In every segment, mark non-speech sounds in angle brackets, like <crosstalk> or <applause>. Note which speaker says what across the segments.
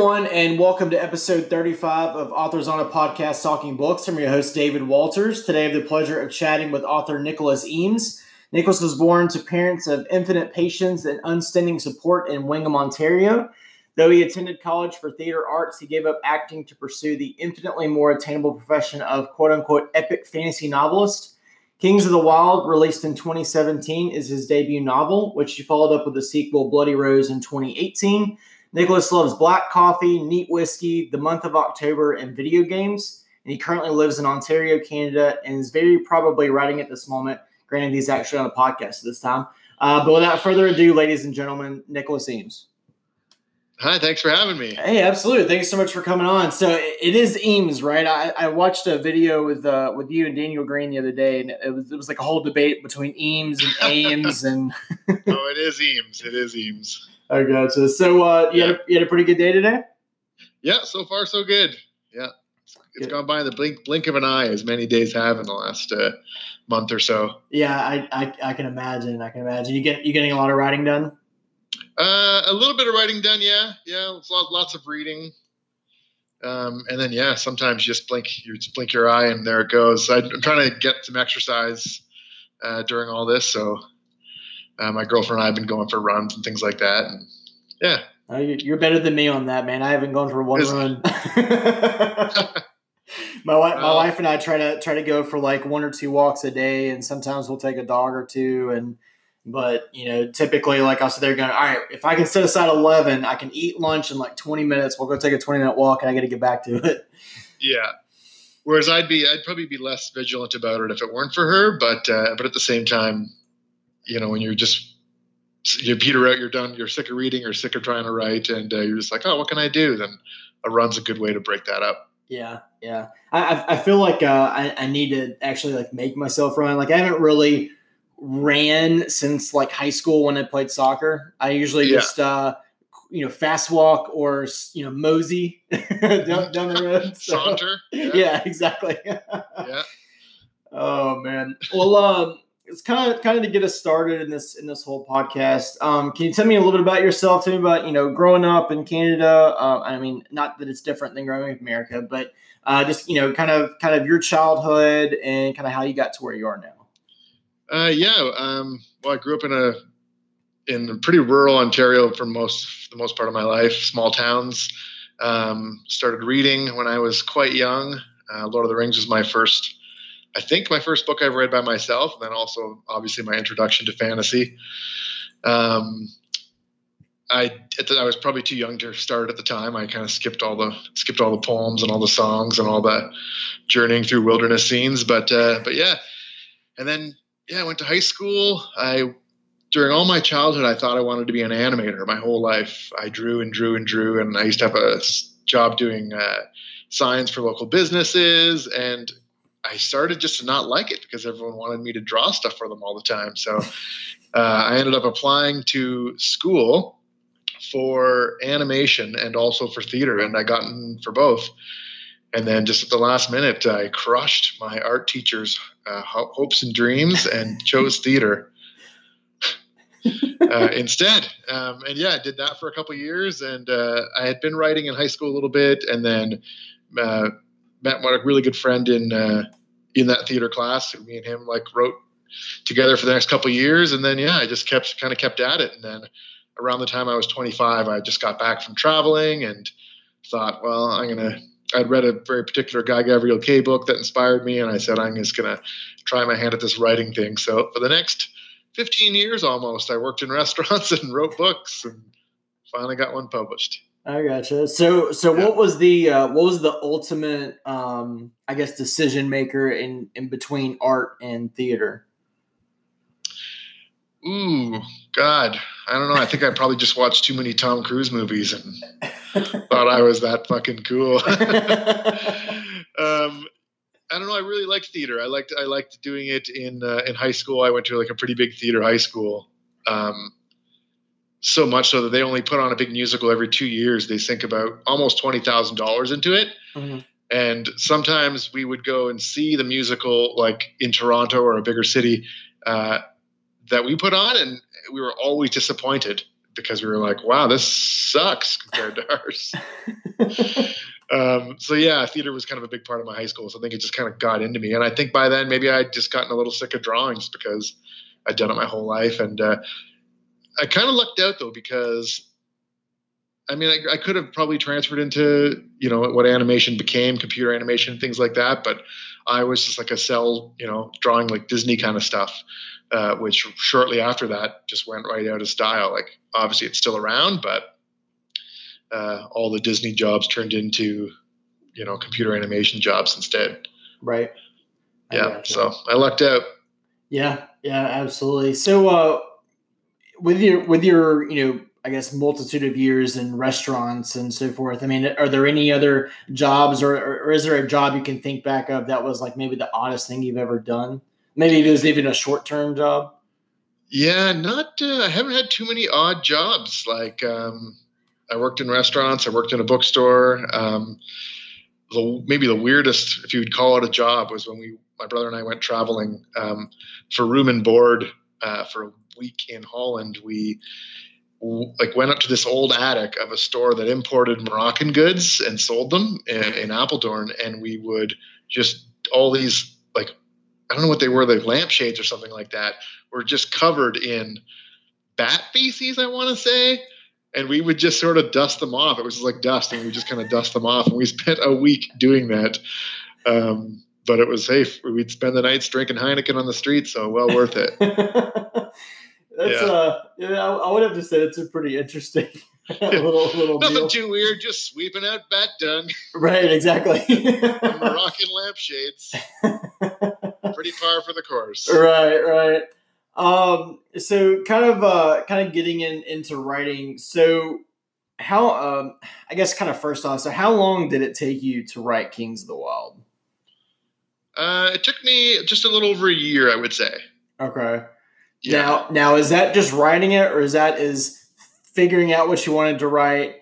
Speaker 1: Everyone, and welcome to episode 35 of Authors on a Podcast Talking Books. I'm your host, David Walters. Today I have the pleasure of chatting with author Nicholas Eames. Nicholas was born to parents of infinite patience and unstinting support in Wingham, Ontario. Though he attended college for theater arts, he gave up acting to pursue the infinitely more attainable profession of quote unquote epic fantasy novelist. Kings of the Wild, released in 2017, is his debut novel, which he followed up with the sequel Bloody Rose in 2018. Nicholas loves black coffee, neat whiskey, the month of October, and video games. And he currently lives in Ontario, Canada, and is very probably writing at this moment. Granted, he's actually on a podcast at this time. Uh, but without further ado, ladies and gentlemen, Nicholas Eames.
Speaker 2: Hi, thanks for having me.
Speaker 1: Hey, absolutely. Thanks so much for coming on. So it is Eames, right? I, I watched a video with uh, with you and Daniel Greene the other day, and it was it was like a whole debate between Eames and <laughs> Ames, and
Speaker 2: oh, it is Eames. It is Eames.
Speaker 1: I gotcha. So uh, you, yeah. had a, you had a pretty good day today.
Speaker 2: Yeah, so far so good. Yeah, it's, it's gone by in the blink blink of an eye, as many days have in the last uh, month or so.
Speaker 1: Yeah, I, I I can imagine. I can imagine. You get you getting a lot of writing done.
Speaker 2: Uh, a little bit of writing done, yeah, yeah. Lots, lots of reading, um, and then yeah, sometimes you just blink, you just blink your eye, and there it goes. I, am trying to get some exercise uh, during all this, so uh, my girlfriend and I have been going for runs and things like that, and yeah.
Speaker 1: Uh, you're better than me on that, man. I haven't gone for one run. <laughs> <laughs> my wife, my wife and I try to try to go for like one or two walks a day, and sometimes we'll take a dog or two, and but you know, typically, like I said, they're going, all right, if I can set aside eleven, I can eat lunch in like twenty minutes. We'll go take a twenty minute walk, and I got to get back to it.
Speaker 2: Yeah. Whereas I'd be, I'd probably be less vigilant about it if it weren't for her. But uh, but at the same time, you know, when you're just you peter out, you're done, you're sick of reading, or sick of trying to write, and uh, you're just like, oh, what can I do? Then a run's a good way to break that up.
Speaker 1: Yeah, yeah. I I feel like uh, I, I need to actually like make myself run. Like I haven't really ran since like high school when I played soccer. I usually yeah. just uh, you know fast walk or you know mosey <laughs> down, down the road. <laughs>
Speaker 2: So, Saunter. <laughs>
Speaker 1: Yeah. yeah exactly. yeah. Oh man. Well, um, it's kind of kind of to get us started in this in this whole podcast. Um, can you tell me a little bit about yourself? Tell me about you know growing up in Canada. Uh, I mean, not that it's different than growing up in America, but uh, just you know, kind of kind of your childhood and kind of how you got to where you are now.
Speaker 2: Uh, yeah. Um, well, I grew up in a in a pretty rural Ontario for most the most part of my life. Small towns. Um, started reading when I was quite young. Uh, Lord of the Rings was my first, I think, my first book I've read by myself, and then also obviously my introduction to fantasy. Um, I I was probably too young to start at the time. I kind of skipped all the skipped all the poems and all the songs and all the journeying through wilderness scenes. But uh, but yeah, and then yeah, I went to high school. I during all my childhood, I thought I wanted to be an animator. My whole life, I drew and drew and drew, and I used to have a job doing uh, signs for local businesses. And I started just to not like it because everyone wanted me to draw stuff for them all the time. So <laughs> uh, I ended up applying to school for animation and also for theater, and I got in for both. And then just at the last minute, I crushed my art teacher's uh, hopes and dreams and <laughs> chose theater <laughs> uh, instead. Um, and yeah, I did that for a couple years. And uh, I had been writing in high school a little bit, and then uh, met a really good friend in uh, in that theater class. Me and him like wrote together for the next couple years, and then yeah, I just kept kind of kept at it. And then around the time I was 25, I just got back from traveling and thought, well, I'm gonna I'd read a very particular Guy Gavriel Kay book that inspired me, and I said I'm just gonna try my hand at this writing thing. So for the next 15 years almost, I worked in <laughs> restaurants and wrote books, and finally got one published.
Speaker 1: I gotcha. So, so yeah. what was the uh, what was the ultimate, um, I guess, decision maker in in between art and theater?
Speaker 2: Ooh, God, I don't know. I think I probably just watched too many Tom Cruise movies and thought I was that fucking cool. <laughs> um, I don't know. I really liked theater. I liked I liked doing it in uh, in high school. I went to like a pretty big theater high school. Um, so much so that they only put on a big musical every two years. They sink about almost twenty thousand dollars into it. Mm-hmm. And sometimes we would go and see the musical like in Toronto or a bigger city. Uh, that we put on, and we were always disappointed because we were like, wow, this sucks compared to ours. <laughs> um, so yeah, theater was kind of a big part of my high school. So I think it just kind of got into me. And I think by then maybe I'd just gotten a little sick of drawings because I'd done it my whole life. And uh, I kind of lucked out though because I mean, I, I, could have probably transferred into, you know, what animation became, computer animation, things like that. But I was just like a cell, you know, drawing like Disney kind of stuff, uh, which shortly after that just went right out of style. Like, obviously, it's still around, but uh, all the Disney jobs turned into, you know, computer animation jobs instead.
Speaker 1: Right.
Speaker 2: I yeah. So I lucked out.
Speaker 1: Yeah. Yeah. Absolutely. So, uh, with your with your you know I guess multitude of years in restaurants and so forth. I mean, are there any other jobs, or, or, is there a job you can think back of that was like maybe the oddest thing you've ever done? Maybe it was even a short term job.
Speaker 2: Yeah, not. Uh, I haven't had too many odd jobs. Like um, I worked in restaurants. I worked in a bookstore. Um, the, maybe the weirdest, if you would call it a job, was when we, my brother and I, went traveling um, for room and board uh, for a week in Holland. We like went up to this old attic of a store that imported Moroccan goods and sold them in, in Apeldoorn, and we would just all these like I don't know what they were, like lampshades or something like that, were just covered in bat feces. I want to say. And we would just sort of dust them off. It was like dust, and we just kind of dust them off. And we <laughs> spent a week doing that. Um, but it was safe. We'd spend the nights drinking Heineken on the street, so well worth it. <laughs>
Speaker 1: That's yeah. uh, yeah, I would have to say it's a pretty interesting <laughs> little little <laughs>
Speaker 2: Nothing
Speaker 1: deal.
Speaker 2: too weird, just sweeping out bat dung.
Speaker 1: Right, exactly. <laughs>
Speaker 2: Moroccan lampshades. pretty far for the course.
Speaker 1: Right, right. Um, so kind of uh, kind of getting in into writing. So how um, I guess kind of first off, so how long did it take you to write Kings of the Wild?
Speaker 2: Uh, it took me just a little over a year, I would say.
Speaker 1: Okay. Yeah. Now, now is that just writing it, or is that is figuring out what you wanted to write,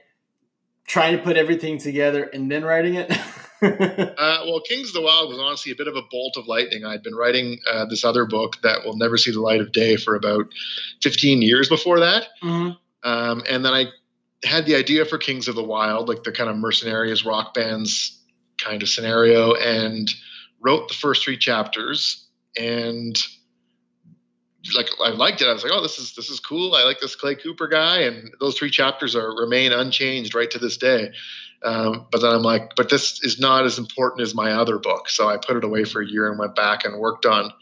Speaker 1: trying to put everything together, and then writing it? <laughs>
Speaker 2: uh, well, Kings of the Wild was honestly a bit of a bolt of lightning. I'd been writing uh, this other book that will never see the light of day for about 15 years before that. Mm-hmm. Um, and then I had the idea for Kings of the Wild, like the kind of mercenaries rock bands kind of scenario, and wrote the first three chapters. And like I liked it. I was like, oh, this is this is cool. I like this Clay Cooper guy, and those three chapters are remain unchanged right to this day. Um, but then I'm like, but this is not as important as my other book, so I put it away for a year and went back and worked on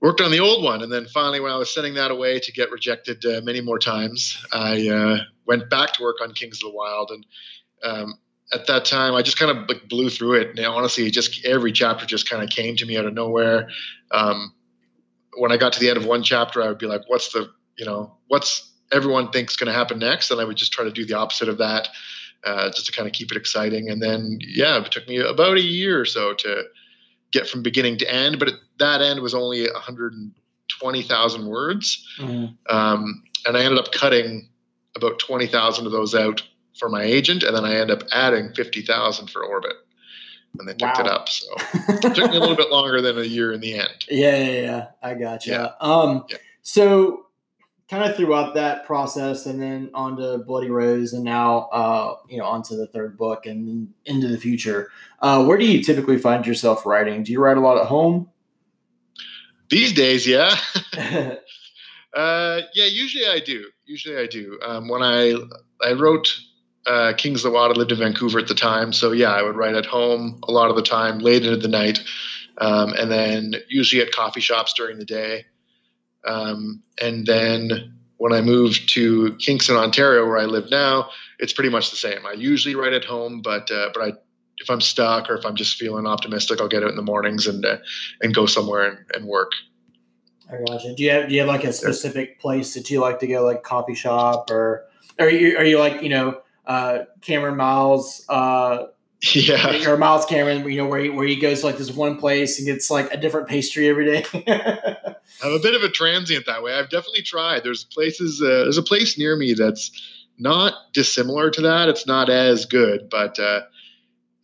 Speaker 2: worked on the old one. And then finally, when I was sending that away to get rejected uh, many more times, I uh, went back to work on Kings of the Wild. and um, at that time, I just kind of blew through it. And honestly, just every chapter just kind of came to me out of nowhere. Um, when I got to the end of one chapter, I would be like, what's the, you know, what's everyone thinks going to happen next? And I would just try to do the opposite of that, uh, just to kind of keep it exciting. And then, yeah, it took me about a year or so to get from beginning to end, but it, that end was only 120,000 words. Mm-hmm. Um, and I ended up cutting about 20,000 of those out for my agent. And then I ended up adding 50,000 for Orbit when they picked wow. it up. So it took me a little bit longer than a year in the end. <laughs>
Speaker 1: Yeah, yeah, yeah. I got you. Yeah. Um, yeah. So kind of throughout that process and then onto Bloody Rose and now, uh, you know, onto the third book and into the future, uh, where do you typically find yourself writing? Do you write a lot at home?
Speaker 2: These days, yeah. <laughs> <laughs> uh, yeah, usually I do. Usually I do. Um, when I, I wrote uh, Kings of the. I lived in Vancouver at the time, so yeah, I would write at home a lot of the time, late into the night, um, and then usually at coffee shops during the day. Um, and then when I moved to Kingston, Ontario, where I live now, it's pretty much the same. I usually write at home, but uh, but I if I'm stuck or if I'm just feeling optimistic, I'll get out in the mornings and uh, and go somewhere and, and work.
Speaker 1: I gotcha. Do you have do you have like a specific place that you like to go, like coffee shop, or are you are you like you know uh, Cameron Miles, uh, <laughs>
Speaker 2: yeah,
Speaker 1: or Miles Cameron, you know, where he, where he goes to like this one place and gets like a different pastry every day. <laughs>
Speaker 2: I'm a bit of a transient that way. I've definitely tried. There's places. Uh, there's a place near me that's not dissimilar to that. It's not as good, but uh,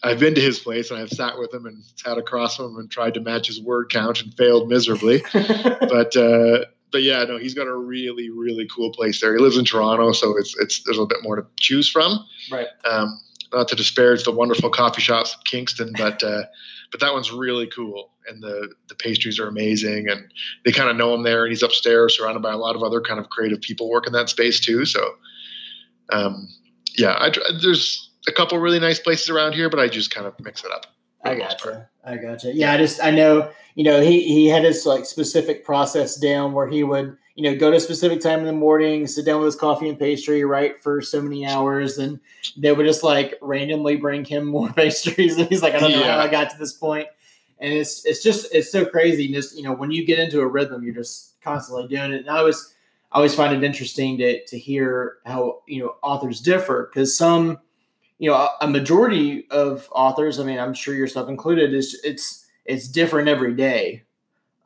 Speaker 2: I've been to his place and I've sat with him and sat across from him and tried to match his word count and failed miserably. <laughs> but uh, but yeah, no, he's got a really really cool place there. He lives in Toronto, so it's it's there's a bit more to choose from.
Speaker 1: Right.
Speaker 2: Um, not to disparage the wonderful coffee shops in Kingston, <laughs> but uh, but that one's really cool, and the the pastries are amazing, and they kind of know him there, and he's upstairs, surrounded by a lot of other kind of creative people work in that space too. So, um, yeah, I, there's a couple really nice places around here, but I just kind of mix it up.
Speaker 1: I gotcha. I gotcha. Yeah, I just I know you know he he had his like specific process down where he would you know go to a specific time in the morning, sit down with his coffee and pastry, write for so many hours, and they would just like randomly bring him <laughs> more pastries, and he's like, I don't know yeah. how I got to this point, and it's it's just it's so crazy. Just you know when you get into a rhythm, you're just constantly doing it. And I was I always find it interesting to to hear how you know authors differ because some you know a majority of authors i mean i'm sure yourself included is it's it's different every day.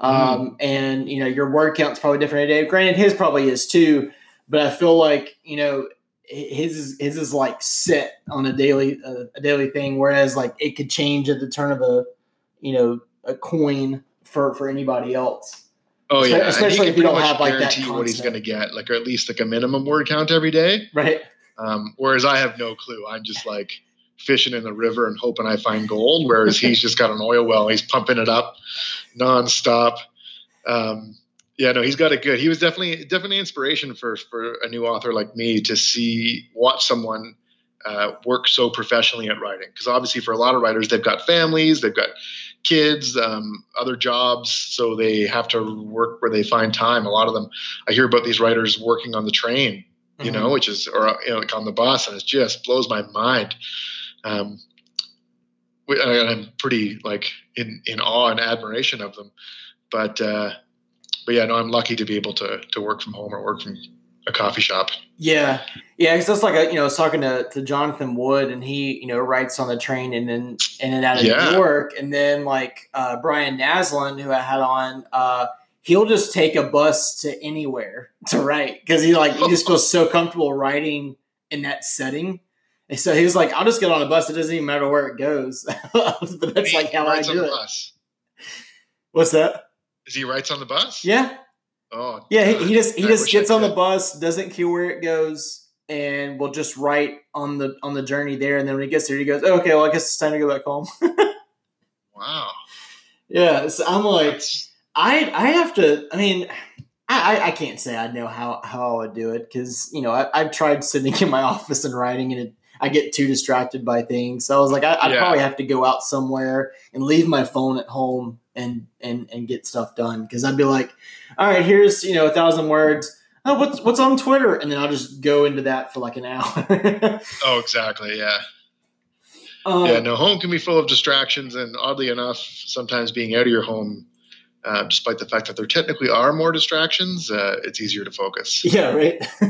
Speaker 1: Mm-hmm. um, and you know your word count's probably different every day. Granted his probably is too but i feel like you know his is his is like set on a daily uh, a daily thing whereas like it could change at the turn of a you know a coin for for anybody else.
Speaker 2: Oh yeah
Speaker 1: especially if you don't have like that Guarantee
Speaker 2: what he's going to get like or at least like a minimum word count every day.
Speaker 1: Right
Speaker 2: um, whereas I have no clue. I'm just like fishing in the river and hoping I find gold. Whereas he's just got an oil well. He's pumping it up nonstop. Um, yeah, no, he's got it good. He was definitely definitely inspiration for for a new author like me to see watch someone uh, work so professionally at writing. Because obviously, for a lot of writers, they've got families, they've got kids, um, other jobs, so they have to work where they find time. A lot of them, I hear about these writers working on the train you mm-hmm. know, which is or you know, like on the bus, and it just blows my mind. Um, and I'm pretty like in in awe and admiration of them. But uh, but yeah, no, I'm lucky to be able to to work from home or work from a coffee shop.
Speaker 1: Yeah, yeah, because that's like a, you know, I was talking to, to Jonathan Wood, and he you know writes on the train and then in and out of yeah. New York, and then like uh, Brian Naslund, who I had on. Uh, he'll just take a bus to anywhere to write because he like he just feels so comfortable writing in that setting. And so he was like, "I'll just get on a bus. It doesn't even matter where it goes." <laughs> but that's like how I do it. Bus. What's that?
Speaker 2: Is he writes on the bus?
Speaker 1: Yeah.
Speaker 2: Oh.
Speaker 1: Yeah, he, he just he I just gets on the bus, doesn't care where it goes, and will just write on the on the journey there. And then when he gets there, he goes, oh, "Okay, well, I guess it's time to go back home." <laughs>
Speaker 2: wow.
Speaker 1: Yeah, so I'm like. That's I I have to. I mean, I I can't say I know how how I would do it because you know I, have tried sitting in my <laughs> office and writing and it, I get too distracted by things. So I was like, I, would yeah. probably have to go out somewhere and leave my phone at home and and and get stuff done because I'd be like, all right, here's you know a thousand words. Oh, what's what's on Twitter? And then I'll just go into that for like an <laughs> hour.
Speaker 2: oh, exactly. Yeah. Um, yeah, no, home can be full of distractions, and oddly enough, sometimes being out of your home uh, despite the fact that there technically are more distractions, uh, it's easier to focus. <laughs>
Speaker 1: Yeah, right. <laughs>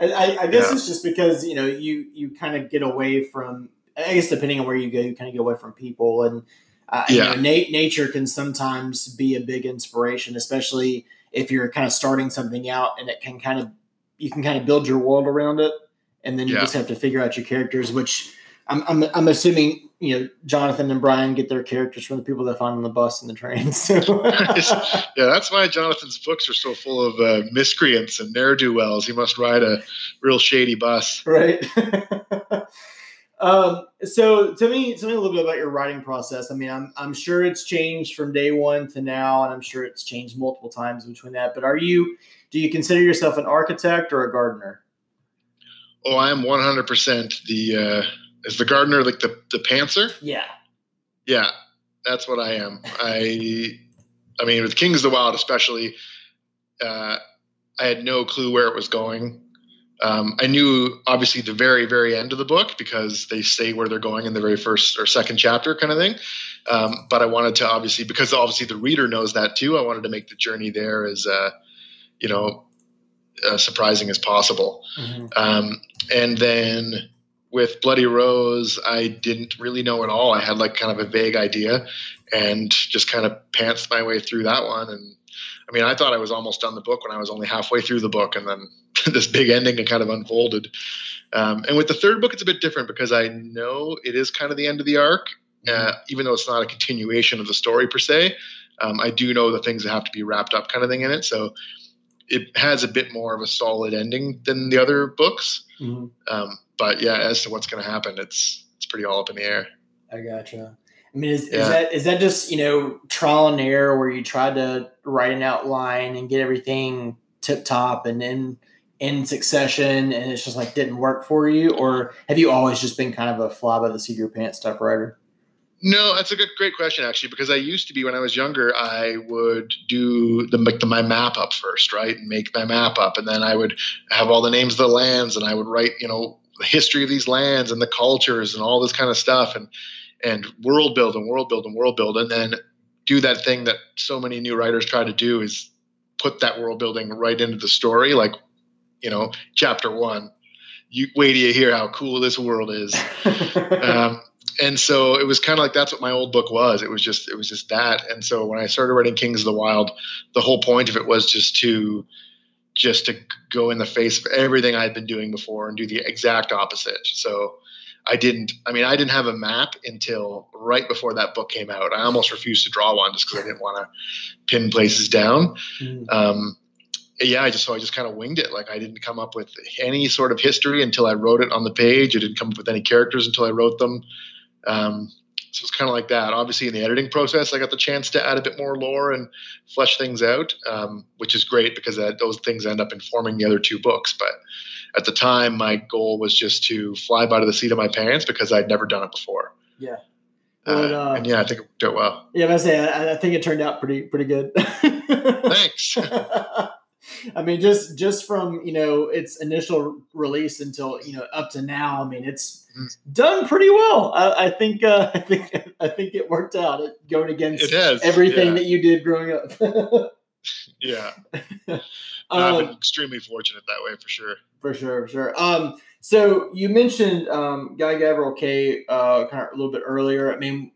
Speaker 1: I, I, guess yeah. it's just because you know you you kind of get away from. I guess depending on where you go, you kind of get away from people, and uh, yeah. you know, na- nature can sometimes be a big inspiration, especially if you're kind of starting something out, and it can kind of you can kind of build your world around it, and then you yeah. just have to figure out your characters, which I'm, I'm, I'm assuming you know Jonathan and Brian get their characters from the people they find on the bus and the train. <laughs> So.
Speaker 2: yeah, that's why Jonathan's books are so full of uh, miscreants and ne'er do wells. He must ride a real shady bus,
Speaker 1: right? <laughs> um, so tell me, tell me a little bit about your writing process. I mean, I'm I'm sure it's changed from day one to now, and I'm sure it's changed multiple times between that. But are you? Do you consider yourself an architect or a gardener?
Speaker 2: Oh, I am 100% the. Uh, is the gardener like the the pantser?
Speaker 1: Yeah.
Speaker 2: Yeah, that's what I am. I I mean with Kings of the Wild especially, uh, I had no clue where it was going. Um, I knew obviously the very very end of the book because they say where they're going in the very first or second chapter kind of thing. Um, but I wanted to obviously because obviously the reader knows that too. I wanted to make the journey there as uh, you know uh, surprising as possible. Mm-hmm. Um, and then with Bloody Rose, I didn't really know at all. I had like kind of a vague idea and just kind of pantsed my way through that one. And I mean, I thought I was almost done the book when I was only halfway through the book, and then <laughs> this big ending kind of unfolded. Um, and with the third book, it's a bit different because I know it is kind of the end of the arc, uh, mm-hmm. even though it's not a continuation of the story per se. Um, I do know the things that have to be wrapped up, kind of thing in it. So it has a bit more of a solid ending than the other books. Mm-hmm. Um, but yeah, as to what's going to happen, it's it's pretty all up in the air.
Speaker 1: I gotcha. I mean, is, yeah. is that is that just you know trial and error where you tried to write an outline and get everything tip top and then in succession and it's just like didn't work for you, or have you always just been kind of a fly by the seat of your pants type writer?
Speaker 2: No, that's a good, great question actually, because I used to be when I was younger. I would do the, the, my map up first, right, and make my map up, and then I would have all the names of the lands, and I would write, you know, the history of these lands and the cultures and all this kind of stuff, and and world build and world build and world build, and then do that thing that so many new writers try to do is put that world building right into the story, like, you know, chapter one. You wait till you hear how cool this world is. <laughs> um, and so it was kind of like that's what my old book was. It was just it was just that. And so when I started writing Kings of the Wild, the whole point of it was just to just to go in the face of everything I'd been doing before and do the exact opposite. So I didn't. I mean, I didn't have a map until right before that book came out. I almost refused to draw one just because I didn't want to pin places down. Mm. Um, yeah, I just so I just kind of winged it. Like I didn't come up with any sort of history until I wrote it on the page. I didn't come up with any characters until I wrote them. Um, so it's kind of like that. Obviously, in the editing process, I got the chance to add a bit more lore and flesh things out, um, which is great because that, those things end up informing the other two books. But at the time, my goal was just to fly by to the seat of my pants because I'd never done it before.
Speaker 1: Yeah.
Speaker 2: Uh, uh, and yeah, I think it worked out well.
Speaker 1: Yeah, I say I, I think it turned out pretty pretty good. <laughs>
Speaker 2: Thanks. <laughs> <laughs>
Speaker 1: I mean, just just from you know its initial release until you know up to now, I mean, it's mm. done pretty well. I, I think uh, <laughs> I think I think it worked out going against everything yeah. that you did growing up. <laughs>
Speaker 2: yeah, no, I've been um, extremely fortunate that way for sure.
Speaker 1: For sure, for sure. Um, so you mentioned um, Guy Gavriel Kay uh, kind of a little bit earlier. I mean,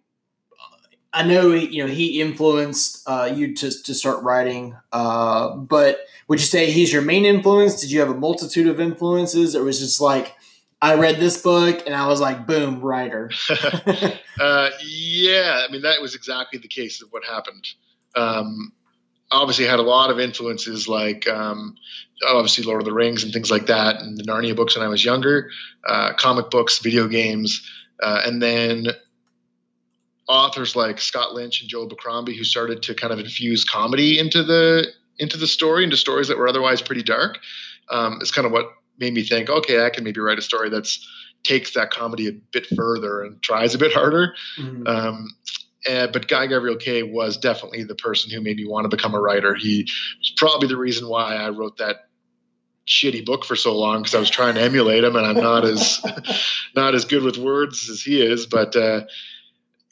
Speaker 1: I know you know he influenced uh, you to to start writing, uh, but would you say he's your main influence? Did you have a multitude of influences, or was just like I read this book and I was like, boom, writer? <laughs>
Speaker 2: uh, yeah, I mean that was exactly the case of what happened. Um, obviously, had a lot of influences like um, obviously Lord of the Rings and things like that, and the Narnia books when I was younger, uh, comic books, video games, uh, and then authors like Scott Lynch and Joe Abercrombie who started to kind of infuse comedy into the into the story, into stories that were otherwise pretty dark. Um, it's kind of what made me think, okay, I can maybe write a story that's takes that comedy a bit further and tries a bit harder. Mm-hmm. Um, and, but Guy Gavriel Kay was definitely the person who made me want to become a writer. He was probably the reason why I wrote that shitty book for so long because I was trying to emulate him, and I'm not as <laughs> not as good with words as he is. But uh,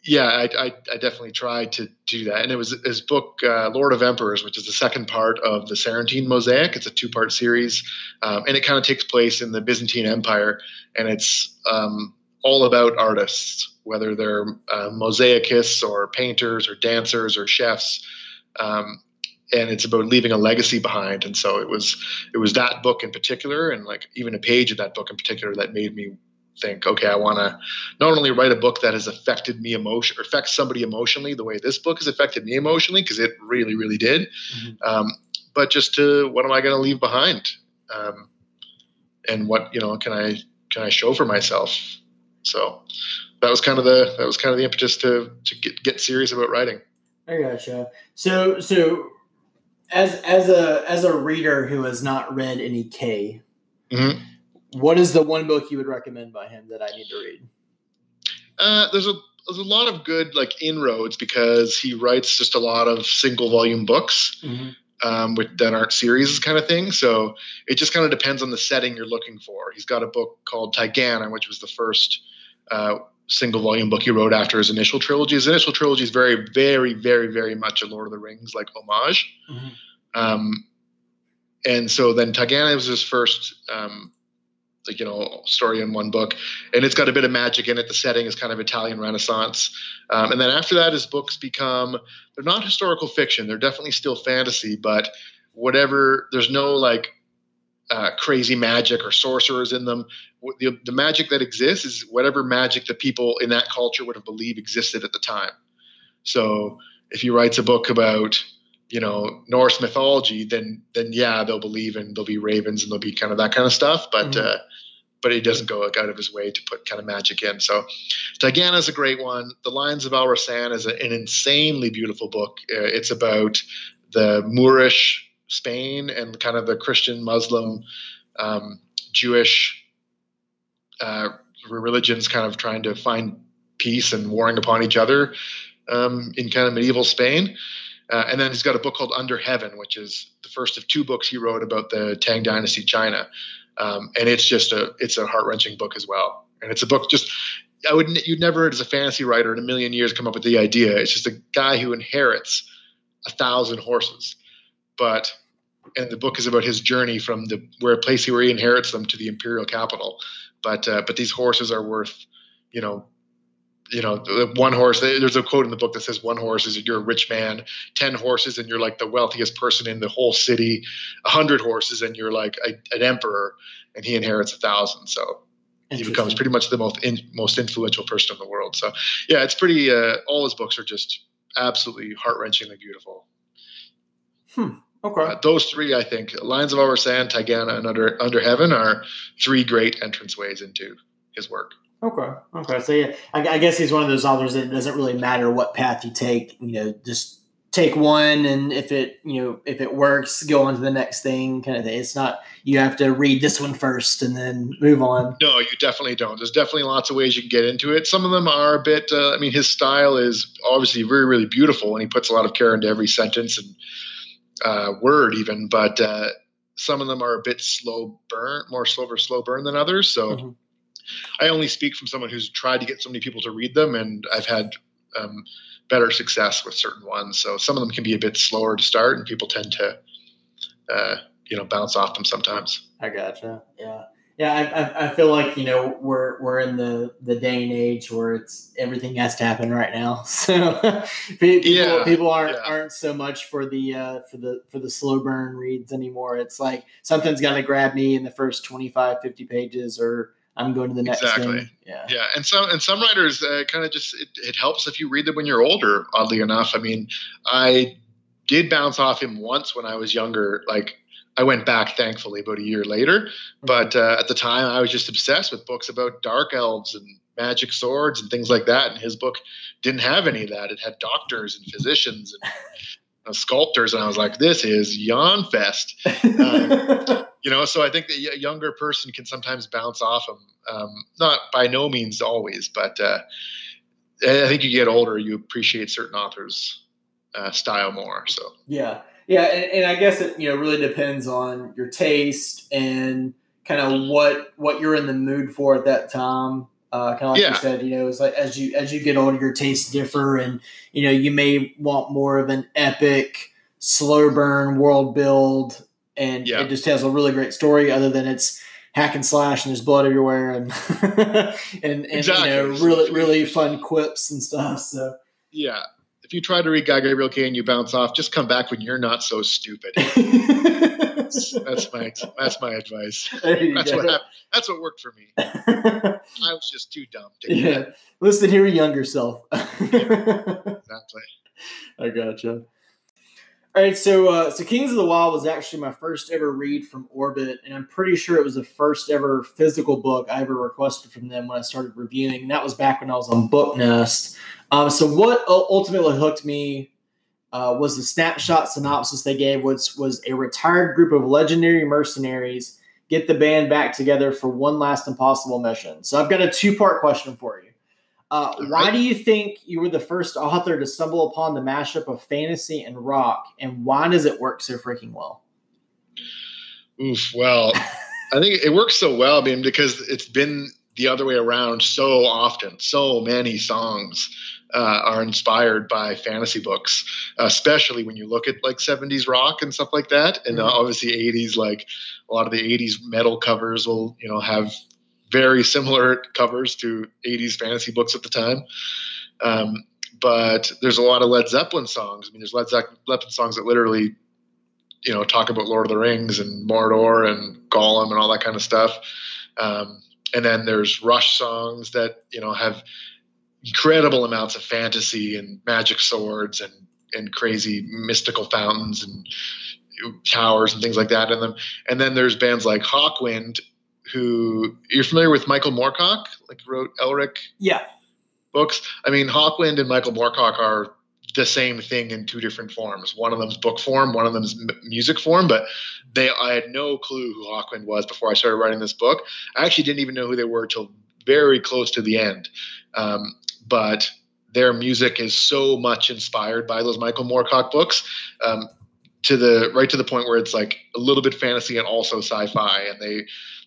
Speaker 2: yeah, I, I, I, definitely tried to do that. And it was his book, uh, Lord of Emperors, which is the second part of the Sarantine Mosaic. It's a two part series. Um, and it kind of takes place in the Byzantine Empire. And it's um, all about artists, whether they're uh, mosaicists or painters or dancers or chefs. Um, and it's about leaving a legacy behind. And so it was it was that book in particular, and like even a page of that book in particular that made me think, okay, I want to not only write a book that has affected me emotion or affects somebody emotionally the way this book has affected me emotionally, because it really, really did, mm-hmm. um, but just to what am I going to leave behind, um, and what you know can I can I show for myself? So that was kind of the that was kind of the impetus to to get get serious about writing.
Speaker 1: I gotcha. So so as as a as a reader who has not read any Kay. Mm-hmm what is the one book you would recommend by him that I need to read?
Speaker 2: Uh, there's a there's a lot of good like inroads because he writes just a lot of single volume books mm-hmm. um, with, that aren't series kind of thing. So it just kind of depends on the setting you're looking for. He's got a book called Tigana, which was the first uh, single volume book he wrote after his initial trilogy. His initial trilogy is very, very, very, very much a Lord of the Rings like homage. Mm-hmm. Um, and so then Tigana was his first um, like you know story in one book. And it's got a bit of magic in it. The setting is kind of italian renaissance. Um, and then after that his books become they're not historical fiction. They're definitely still fantasy but whatever there's no like uh, crazy magic or sorcerers in them. The, the magic that exists is whatever magic the people in that culture would have believed existed at the time. So if he writes a book about you know Norse mythology, then then yeah, they'll believe in there'll be ravens and there'll be kind of that kind of stuff. But mm-hmm. uh, but he doesn't go out of his way to put kind of magic in. So Tigana is a great one. The Lions of Al-Rassan is a, an insanely beautiful book. Uh, it's about the Moorish Spain and kind of the Christian, Muslim, um, Jewish uh, religions kind of trying to find peace and warring upon each other um, in kind of medieval Spain. Uh, and then he's got a book called Under Heaven, which is the first of two books he wrote about the Tang Dynasty China. Um, and it's just a it's a heart wrenching book as well. And it's a book just I would you'd never as a fantasy writer in a million years come up with the idea. It's just a guy who inherits a thousand horses, but and the book is about his journey from the where a place where he inherits them to the imperial capital. But uh, but these horses are worth, you know, you know, one horse. There's a quote in the book that says, "One horse is you're a rich man. Ten horses and you're like the wealthiest person in the whole city. A hundred horses and you're like a, an emperor." And he inherits a thousand. So he becomes pretty much the most in, most influential person in the world. So yeah, it's pretty. Uh, all his books are just absolutely heart wrenchingly beautiful.
Speaker 1: Hmm. Okay. Uh,
Speaker 2: those three, I think, Lions of Al-Rassan, Tigana, and Under Under Heaven are three great entranceways into his work.
Speaker 1: Okay. Okay. So yeah, I, I, guess he's one of those authors that it doesn't really matter what path you take. You know, just take one, and if it you know if it works, go on to the next thing, kind of thing. It's not you have to read this one first and then move on.
Speaker 2: No, you definitely don't. There's definitely lots of ways you can get into it. Some of them are a bit. Uh, I mean, his style is obviously very really beautiful, and he puts a lot of care into every sentence and uh, word even, but. Uh, some of them are a bit slow burn, more slower, slow burn than others. So mm-hmm I only speak from someone who's tried to get so many people to read them, and I've had um, better success with certain ones. So some of them can be a bit slower to start, and people tend to, uh, you know, bounce off them sometimes.
Speaker 1: I gotcha. Yeah, yeah. I, I, feel like you know we're we're in the the day and age where it's everything has to happen right now. <laughs> So people, yeah, people aren't yeah. aren't so much for the uh, for the for the slow burn reads anymore. It's like something's got to grab me in the first 25, 50 pages or I'm going to the next one. exactly. Thing. Yeah.
Speaker 2: Yeah. And some and some writers uh, kind of just it, it, helps if you read them when you're older. Oddly enough, I mean, I did bounce off him once when I was younger. Like I went back, thankfully, about a year later. Mm-hmm. But uh, at the time, I was just obsessed with books about dark elves and magic swords and things like that. And his book didn't have any of that. It had doctors and physicians and uh, sculptors, and I was like, "This is yawn fest." <laughs> Um, you know so i think that a younger person can sometimes bounce off them um, not by no means always but uh, i think you get older you appreciate certain authors uh, style more so.
Speaker 1: Yeah. Yeah and, and, i guess it you know really depends on your taste and kind of what what you're in the mood for at that time. Uh, kind of like yeah. you said, you know, it's like as you as you get older, your tastes differ, and you know, you may want more of an epic, slow burn world build, and yeah. it just has a really great story. Other than it's hack and slash and there's blood everywhere and <laughs> and, and exactly. you know really really fun quips and stuff. So
Speaker 2: yeah, if you try to read Guy Gavriel Kay and you bounce off, just come back when you're not so stupid. that's, <laughs> that's, my that's my advice. That's what happened. That's what worked for me. <laughs> I was just too dumb.
Speaker 1: To yeah, listen to your younger self.
Speaker 2: yeah, exactly.
Speaker 1: I gotcha. All right, so uh, so Kings of the Wild was actually my first ever read from Orbit, and I'm pretty sure it was the first ever physical book I ever requested from them when I started reviewing. And that was back when I was on Booknest. Um, so what ultimately hooked me uh, was the snapshot synopsis they gave, which was a retired group of legendary mercenaries get the band back together for one last impossible mission. So I've got a two part question for you. Uh, why do you think you were the first author to stumble upon the mashup of fantasy and rock, and why does it work so freaking well?
Speaker 2: Oof. Well, I think it works so well, I mean, because it's been the other way around so often. So many songs uh, are inspired by fantasy books, especially when you look at like 70s rock and stuff like that, and uh, mm-hmm. obviously 80s. Like a lot of the 80s metal covers will, you know, have very similar covers to 80s fantasy books at the time. Um, but there's a lot of Led Zeppelin songs. I mean, there's Led Zeppelin songs that literally, you know, talk about Lord of the Rings and Mordor and Gollum and all that kind of stuff. Um, and then there's Rush songs that you know have incredible amounts of fantasy and magic swords and and crazy mystical fountains and towers and things like that in them. And then there's bands like Hawkwind, who you're familiar with Michael Moorcock, like wrote Elric.
Speaker 1: Yeah.
Speaker 2: Books. I mean, Hawkwind and Michael Moorcock are the same thing in two different forms. One of them's book form, one of them's m- music form. But they, I had no clue who Hawkwind was before I started writing this book. I actually didn't even know who they were till very close to the end. Um, but their music is so much inspired by those Michael Moorcock books. Um, to the right to the point where it's like a little bit fantasy and also sci-fi and they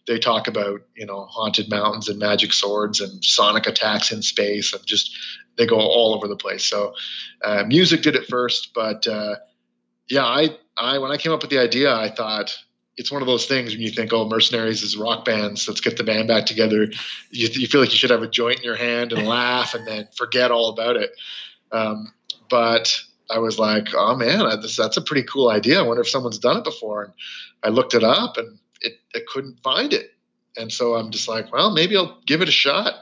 Speaker 2: they talk about you know haunted mountains and magic swords and sonic attacks in space and just they go all over the place so uh, music did it first but uh, yeah i i when i came up with the idea i thought it's one of those things when you think oh mercenaries is rock bands let's get the band back together you, you feel like you should have a joint in your hand and laugh and then forget all about it um, but I was like, oh man, I, this, that's a pretty cool idea. I wonder if someone's done it before. And I looked it up and it, couldn't find it. And so I'm just like, well, maybe I'll give it a shot.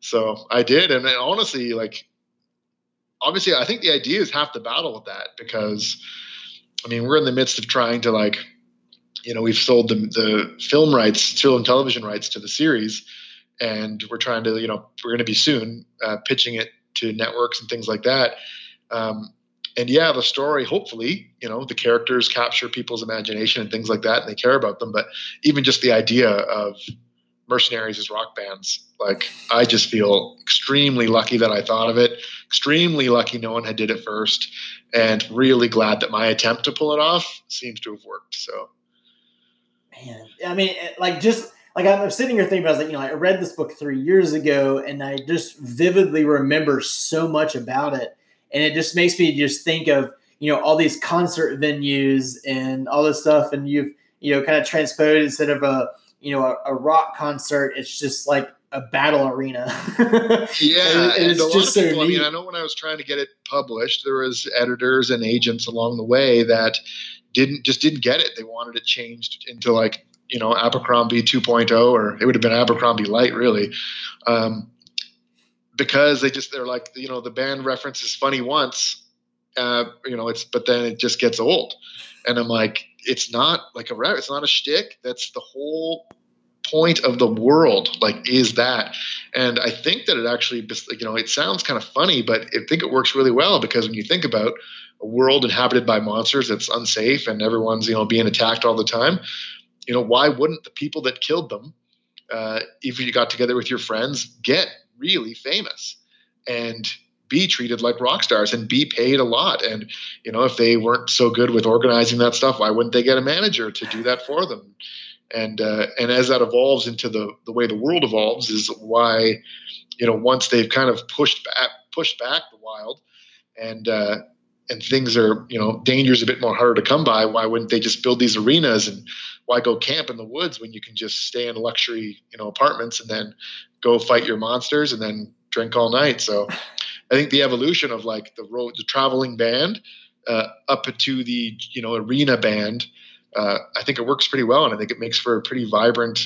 Speaker 2: So I did. And honestly, like, obviously, I think the idea is half the battle with that because, I mean, we're in the midst of trying to, like, you know, we've sold the, the film rights, film and television rights to the series. And we're trying to, you know, we're going to be soon uh, pitching it to networks and things like that. Um, and yeah, the story, hopefully, you know, the characters capture people's imagination and things like that, and they care about them. But even just the idea of mercenaries as rock bands, like I just feel extremely lucky that I thought of it. Extremely lucky no one had did it first, and really glad that my attempt to pull it off seems to have worked. So,
Speaker 1: man, I mean, eh, like just like I'm sitting here thinking about, I like, you know, I read this book three years ago, and I just vividly remember so much about it and it just makes me just think of you know all these concert venues and all this stuff, and you've you know kind of transposed instead of a you know a, a rock concert, it's just like a battle arena. <laughs>
Speaker 2: yeah, and, and it's just so people, I mean, I know when I was trying to get it published, there was editors and agents along the way that didn't just didn't get it. They wanted it changed into like you know Abercrombie 2.0, or it would have been Abercrombie Light, really. Um, because they just they're like you know the band reference is funny once uh, you know it's but then it just gets old. And i'm like it's not like a rap it's not a shtick. That's the whole point of the world like is that. And i think that it actually you know it sounds kind of funny but i think it works really well because when you think about a world inhabited by monsters that's unsafe and everyone's you know being attacked all the time you know why wouldn't the people that killed them uh, if you got together with your friends get really famous and be treated like rock stars and be paid a lot. And, you know, if they weren't so good with organizing that stuff, why wouldn't they get a manager to do that for them? And, uh, and as that evolves into the, the way the world evolves is why, you know, once they've kind of pushed back, pushed back the wild and, uh, and things are, you know, danger's a bit more harder to come by. Why wouldn't they just build these arenas and why go camp in the woods when you can just stay in luxury, you know, apartments and then go fight your monsters and then drink all night. So <laughs> I think the evolution of like the road, the traveling band uh, up to the you know arena band, uh, I think it works pretty well, and I think it makes for a pretty vibrant,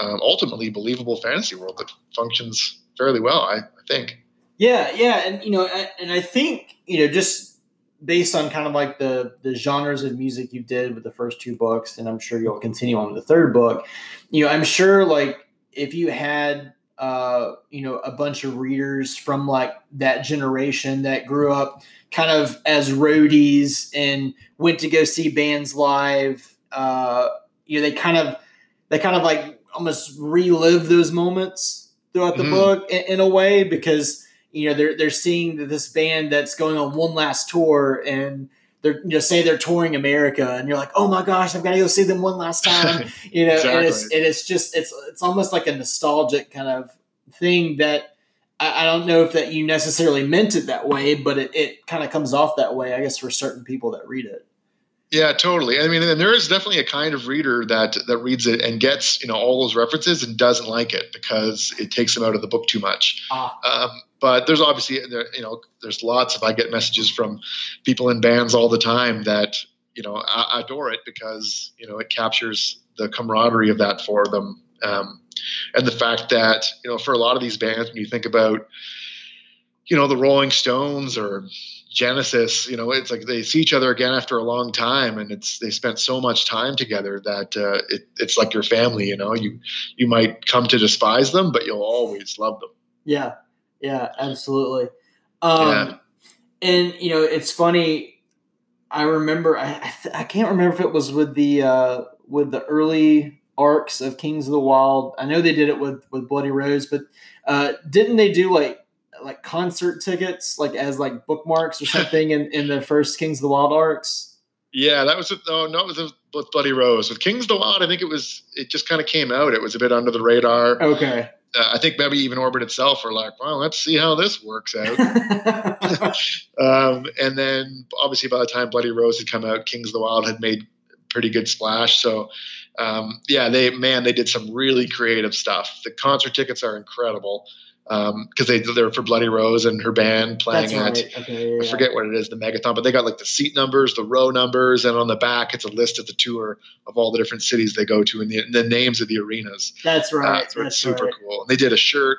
Speaker 2: um, ultimately believable fantasy world that functions fairly well. I, I think.
Speaker 1: Yeah, yeah, and you know, and I think you know just based on kind of like the the genres of music you did with the first two books, and I'm sure you'll continue on with the third book. You know, I'm sure like if you had uh, you know, a bunch of readers from like that generation that grew up kind of as roadies and went to go see bands live. Uh, you know, they kind of they kind of like almost relive those moments throughout the mm-hmm. book in, in, a way because you know they're they're seeing this band that's going on one last tour and they're you know say they're touring America and you're like oh my gosh I've got to go see them one last time <laughs> you know exactly. and it's and it's just it's it's almost like a nostalgic kind of thing that I, I don't know if that you necessarily meant it that way but it, it kind of comes off that way I guess for certain people that read it.
Speaker 2: Yeah, totally. I mean, and there is definitely a kind of reader that that reads it and gets you know all those references and doesn't like it because it takes them out of the book too much. Ah. Um, but there's obviously there, you know there's lots of I get messages from people in bands all the time that you know I, adore it because you know it captures the camaraderie of that for them um, and the fact that you know for a lot of these bands when you think about you know the Rolling Stones or Genesis, you know, it's like they see each other again after a long time, and it's they spent so much time together that uh, it, it's like your family. You know, you you might come to despise them, but you'll always love them.
Speaker 1: Yeah, yeah, absolutely. Um, yeah. And you know, it's funny. I remember. I I, th- I, can't remember if it was with the uh, with the early arcs of Kings of the Wyld. I know they did it with with Bloody Rose, but uh, didn't they do like like concert tickets, like as like bookmarks or something in, in the first Kings of the Wyld arcs?
Speaker 2: Yeah, that was a, oh no, it was with Bloody Rose. With Kings of the Wyld, I think it was it just kind of came out. It was a bit under the radar.
Speaker 1: Okay.
Speaker 2: Uh, I think maybe even Orbit itself were like, well, let's see how this works <laughs> out. um, and then obviously by the time Bloody Rose had come out, Kings of the Wyld had made pretty good splash. So um, yeah, they man, they did some really creative stuff. The concert tickets are incredible because um, they they're for Bloody Rose and her band playing That's at right. okay, yeah, I forget what it is the Megathon, but they got like the seat numbers, the row numbers, and on the back it's a list of the tour of all the different cities they go to and the, and the names of the arenas.
Speaker 1: That's right. Uh,
Speaker 2: so
Speaker 1: That's
Speaker 2: super
Speaker 1: right.
Speaker 2: cool. And they did a shirt.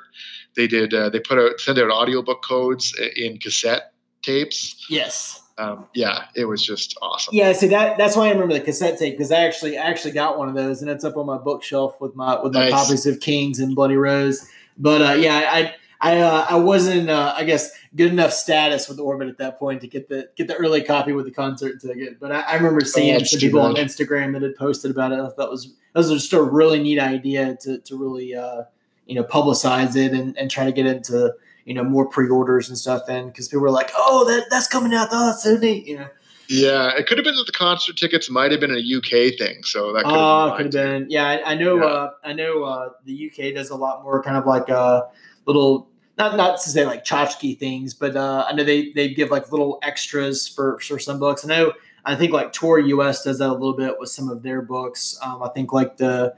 Speaker 2: They did. Uh, they put out send out audiobook codes in cassette tapes.
Speaker 1: Yes.
Speaker 2: Um, yeah, it was just awesome.
Speaker 1: Yeah, see that that's why I remember the cassette tape because I actually I actually got one of those and it's up on my bookshelf with my with my nice. copies of Kings and Bloody Rose. But uh, yeah, I I uh, I wasn't uh, I guess good enough status with Orbit at that point to get the get the early copy with the concert ticket. But I, I remember oh, seeing oh, some people on Instagram that had posted about it. I thought was that was just a really neat idea to to really uh, you know publicize it and, and try to get into you know more pre-orders and stuff in because people were like, oh that that's coming out, oh that's so neat, you know.
Speaker 2: Yeah, it could have been that the concert tickets might have been a UK thing, so that could have
Speaker 1: uh, been. Could have been. Yeah, I, I know. Yeah. Uh, I know uh, the UK does a lot more kind of like uh, little not not to say like tchotchke things, but uh, I know they they give like little extras for for some books. I know I think like Tor US does that a little bit with some of their books. Um, I think like the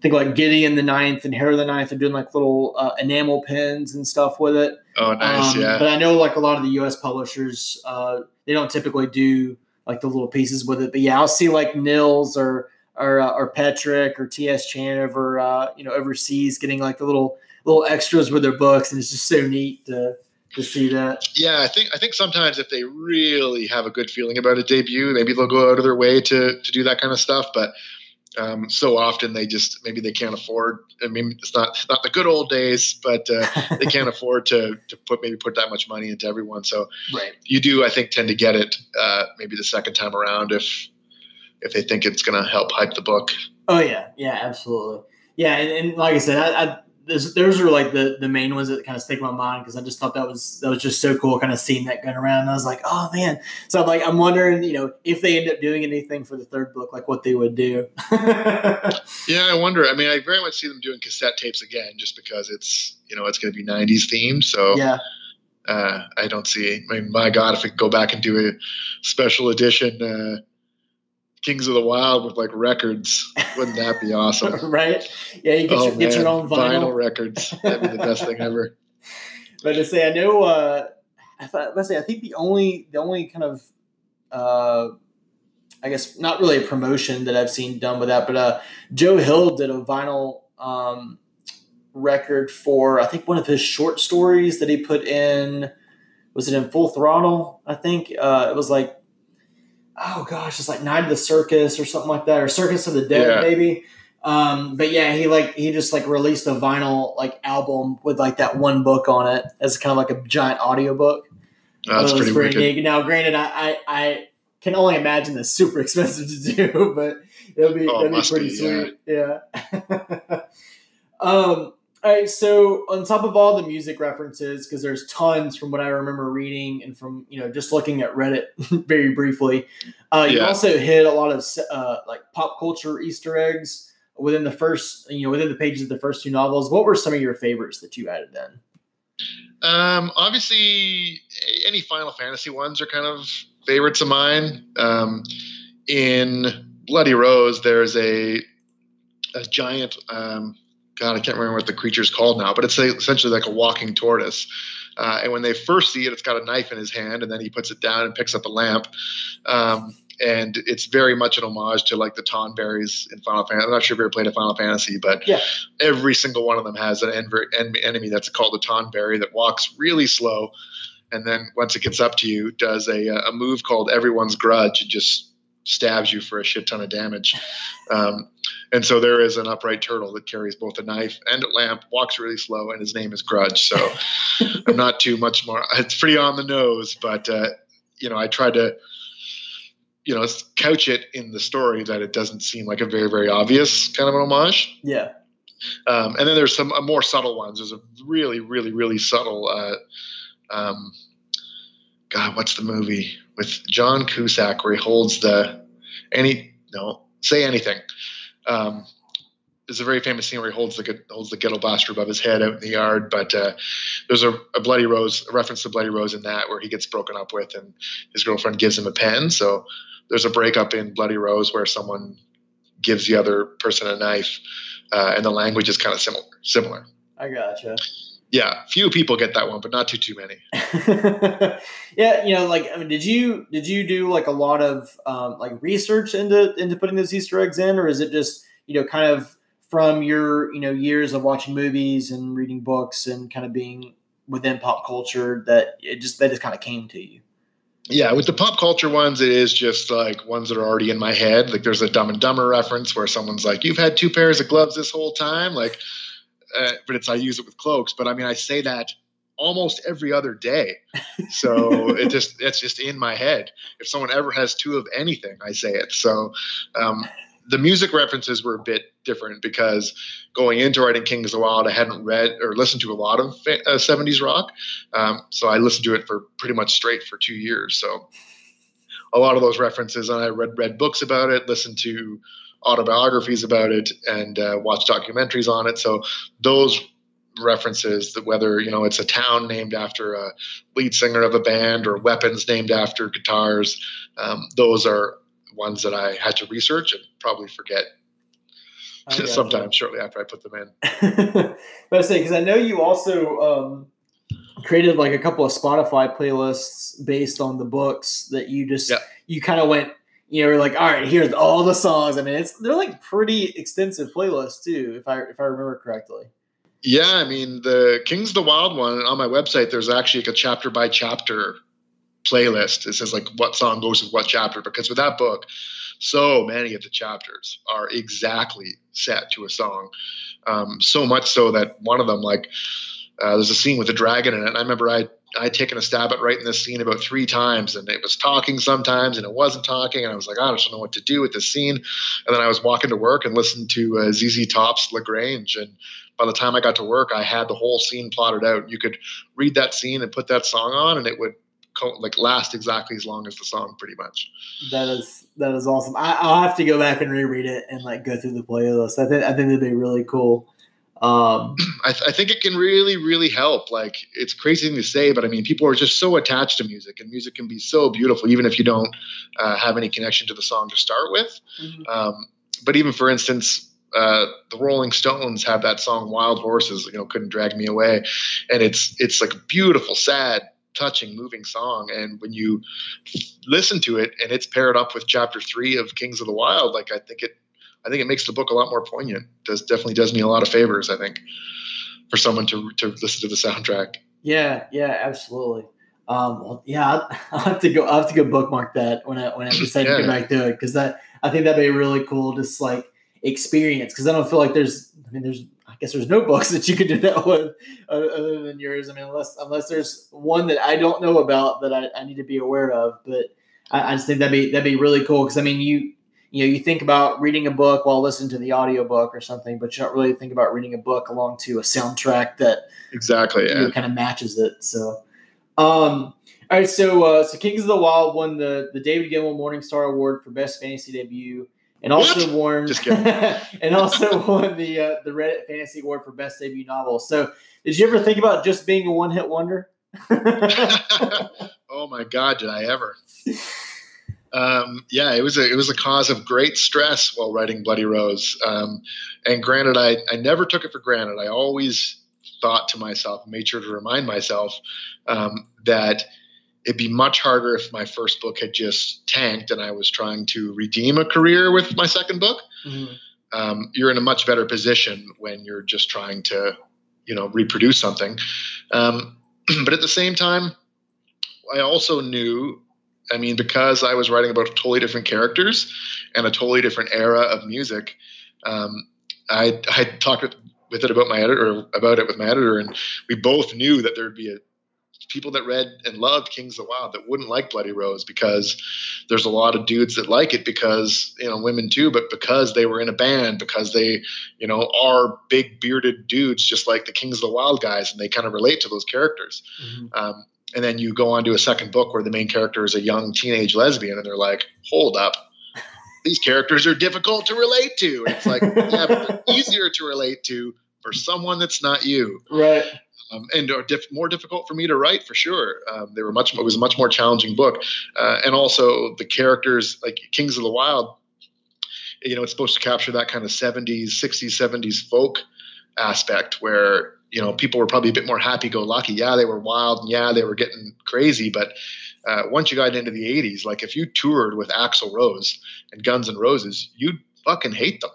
Speaker 1: think like Gideon the Ninth and Harrow the Ninth are doing like little uh, enamel pins and stuff with it.
Speaker 2: Oh, nice, um, yeah.
Speaker 1: But I know like a lot of the U.S. publishers, uh, they don't typically do like the little pieces with it. But yeah, I'll see like Nils or or, uh, or Petrik or T.S. Chan over uh, you know overseas getting like the little little extras with their books, and it's just so neat to to see that.
Speaker 2: Yeah, I think I think sometimes if they really have a good feeling about a debut, maybe they'll go out of their way to to do that kind of stuff. But um, so often they just maybe they can't afford. I mean, it's not not the good old days, but uh, they can't <laughs> afford to to put maybe put that much money into everyone. So
Speaker 1: right.
Speaker 2: you do, I think, tend to get it uh, maybe the second time around if if they think it's going to help hype the book.
Speaker 1: Oh yeah, yeah, absolutely. Yeah, and, and like I said, I, I those, those are like the the main ones that kind of stick in my mind because I just thought that was that was just so cool, kind of seeing that gun around. And I was like, oh man! So I'm like, I'm wondering, you know, if they end up doing anything for the third book, like what they would do. <laughs>
Speaker 2: yeah, I wonder. I mean, I very much see them doing cassette tapes again, just because it's you know it's going to be '90s themed. So
Speaker 1: yeah.
Speaker 2: Uh, I don't see. I mean, my God, if we go back and do a special edition uh, Kings of the Wyld with like records. Wouldn't that be awesome? <laughs>
Speaker 1: right? Yeah, you get, oh, your, get your own vinyl.
Speaker 2: vinyl records. That'd be the best thing ever. <laughs>
Speaker 1: But to say, I know. Uh, I thought, let's say, I think the only the only kind of, uh, I guess, not really a promotion that I've seen done with that, but uh, Joe Hill did a vinyl um, record for I think one of his short stories that he put in. Was it in Full Throttle? I think uh, it was like oh gosh, it's like Night of the Circus or something like that, or Circus of the Dead, yeah. maybe. Um, but yeah, he like he just like released a vinyl like album with like that one book on it as kind of like a giant audiobook.
Speaker 2: Oh, that's pretty, pretty
Speaker 1: neat. Now, granted, I, I, I can only imagine that's super <laughs> expensive to do, but it'll be oh, that'd be pretty be, sweet. Yeah. yeah. <laughs> um, all right, so on top of all the music references, because there's tons from what I remember reading and from you know just looking at Reddit <laughs> very briefly, uh, you also hit a lot of uh, like pop culture Easter eggs within the first you know within the pages of the first two novels. What were some of your favorites that you added in?
Speaker 2: Um, obviously, any Final Fantasy ones are kind of favorites of mine. Um, in Bloody Rose, there's a a giant. Um, God, I can't remember what the creature's called now, but it's essentially like a walking tortoise. Uh, and when they first see it, it's got a knife in his hand, and then he puts it down and picks up a lamp. Um, and it's very much an homage to like the Tonberries in Final Fantasy. I'm not sure if you ever played a Final Fantasy, but
Speaker 1: yeah.
Speaker 2: every single one of them has an en- enemy that's called a Tonberry that walks really slow. and then once it gets up to you, does a a move called Everyone's Grudge and just stabs you for a shit ton of damage. Um, and so there is an upright turtle that carries both a knife and a lamp, walks really slow, and his name is Grudge. So <laughs> I'm not too much more. It's pretty on the nose, but uh, you know, I tried to, you know, couch it in the story that it doesn't seem like a very, very obvious kind of an homage.
Speaker 1: Yeah.
Speaker 2: Um, and then there's some uh, more subtle ones. There's a really, really, really subtle. Uh, um, God, what's the movie with John Cusack where he holds the any no say anything. Um, there's a very famous scene where he holds the holds the ghetto blaster above his head out in the yard. But uh, there's a, a, bloody rose, a reference to bloody rose in that where he gets broken up with, and his girlfriend gives him a pen. So there's a breakup in Bloody Rose where someone gives the other person a knife, uh, and the language is kind of similar. Similar.
Speaker 1: I gotcha.
Speaker 2: Yeah, few people get that one, but not too too many. <laughs>
Speaker 1: yeah, you know, like I mean, did you did you do like a lot of um, like research into into putting those Easter eggs in, or is it just you know kind of from your you know years of watching movies and reading books and kind of being within pop culture that it just that just kind of came to you?
Speaker 2: Yeah with the pop culture ones it is just like ones that are already in my head. Like there's a dumb and dumber reference where someone's like you've had two pairs of gloves this whole time. Like uh, but it's i use it with cloaks but i mean i say that almost every other day <laughs> so it just it's just in my head if someone ever has two of anything i say it so um, the music references were a bit different because going into writing Kings of the Wyld, I hadn't read or listened to a lot of uh, 70s rock. Um, so I listened to it for pretty much straight for two years. So a lot of those references, and I read read books about it, listened to autobiographies about it, and uh, watched documentaries on it. So those references that whether you know it's a town named after a lead singer of a band or weapons named after guitars um, those are ones that I had to research and probably forget sometimes shortly after I put them
Speaker 1: in. <laughs> but I say because I know you also um, created like a couple of Spotify playlists based on the books that you just yeah. you kind of went you know we're like all right here's all the songs. I mean it's they're like pretty extensive playlists too if I if I remember correctly.
Speaker 2: Yeah, I mean the Kings the Wyld one on my website. There's actually like a chapter by chapter playlist. It says like what song goes with what chapter because with that book, so many of the chapters are exactly set to a song. Um, so much so that one of them, like, uh, there's a scene with a dragon in it. And I remember I I'd taken a stab at writing this scene about three times, and it was talking sometimes, and it wasn't talking, and I was like, I don't know what to do with this scene. And then I was walking to work and listened to uh, ZZ Top's La Grange, and by the time I got to work, I had the whole scene plotted out. You could read that scene and put that song on, and it would co- like last exactly as long as the song, pretty much.
Speaker 1: That is that is awesome. I, will have to go back and reread it and like go through the playlist. I think I think that'd be really cool. Um, <clears throat>
Speaker 2: I, th- I, think it can really, really help. Like it's crazy thing to say, but I mean, people are just so attached to music, and music can be so beautiful, even if you don't uh, have any connection to the song to start with. Mm-hmm. Um, but even for instance, uh, the Rolling Stones have that song "Wild Horses," you know, couldn't drag me away, and it's it's like a beautiful, sad touching, moving song. And when you listen to it and it's paired up with chapter three of Kings of the Wyld, like I think it, I think it makes the book a lot more poignant. Does definitely does me a lot of favors. I think for someone to to listen to the soundtrack.
Speaker 1: Yeah, yeah, absolutely. Um, well, yeah, I'll, <laughs> have to go. I'll have to go bookmark that when I when I decide yeah. to go back to it because that I think that'd be really cool. Just like experience because I don't feel like there's. I mean, there's I guess there's no books <laughs> that you could do that with other than yours. I mean, unless unless there's one that I don't know about that I, I need to be aware of. But I, I, just think that'd be that'd be really cool because I mean, you you know, you think about reading a book while listening to the audiobook or something, but you don't really think about reading a book along to a soundtrack that
Speaker 2: exactly yeah.
Speaker 1: kind of matches it. So, um, all right, so uh, so Kings of the Wyld won the the David Gemmell Morningstar Award for Best Fantasy Debut and also what? won <laughs> and also <laughs> won the uh, the Reddit Fantasy Award for Best Debut Novel. So, did you ever think about just being a one hit wonder? <laughs>
Speaker 2: oh my God, did I ever? Um, yeah, it was a it was a cause of great stress while writing Bloody Rose. Um, and granted, I I never took it for granted. I always thought to myself, made sure to remind myself um, that it'd be much harder if my first book had just tanked and I was trying to redeem a career with my second book. Mm-hmm. Um, you're in a much better position when you're just trying to, you know, reproduce something. Um, <clears throat> but at the same time, I also knew, I mean, because I was writing about totally different characters and a totally different era of music, um, I I talked with, with it about my editor about it with my editor, and we both knew that there'd be a people that read and loved Kings of the Wyld that wouldn't like Bloody Rose because there's a lot of dudes that like it because you know women too, but because they were in a band, because they you know are big bearded dudes just like the Kings of the Wyld guys, and they kind of relate to those characters. Mm-hmm. Um, and then you go on to a second book where the main character is a young teenage lesbian, and they're like, "Hold up." These characters are difficult to relate to. And it's like, <laughs> yeah, but they're easier to relate to for someone that's not you.
Speaker 1: Right
Speaker 2: um, and are diff- more difficult for me to write for sure. Um, they were much. It was a much more challenging book, uh, and also the characters like Kings of the Wyld You know, it's supposed to capture that kind of '70s, '60s, '70s folk aspect where you know people were probably a bit more happy-go-lucky. Yeah, they were wild, and yeah, they were getting crazy, but uh, once you got into the 80s, like if you toured with Axl Rose and Guns N' Roses, you'd fucking hate them.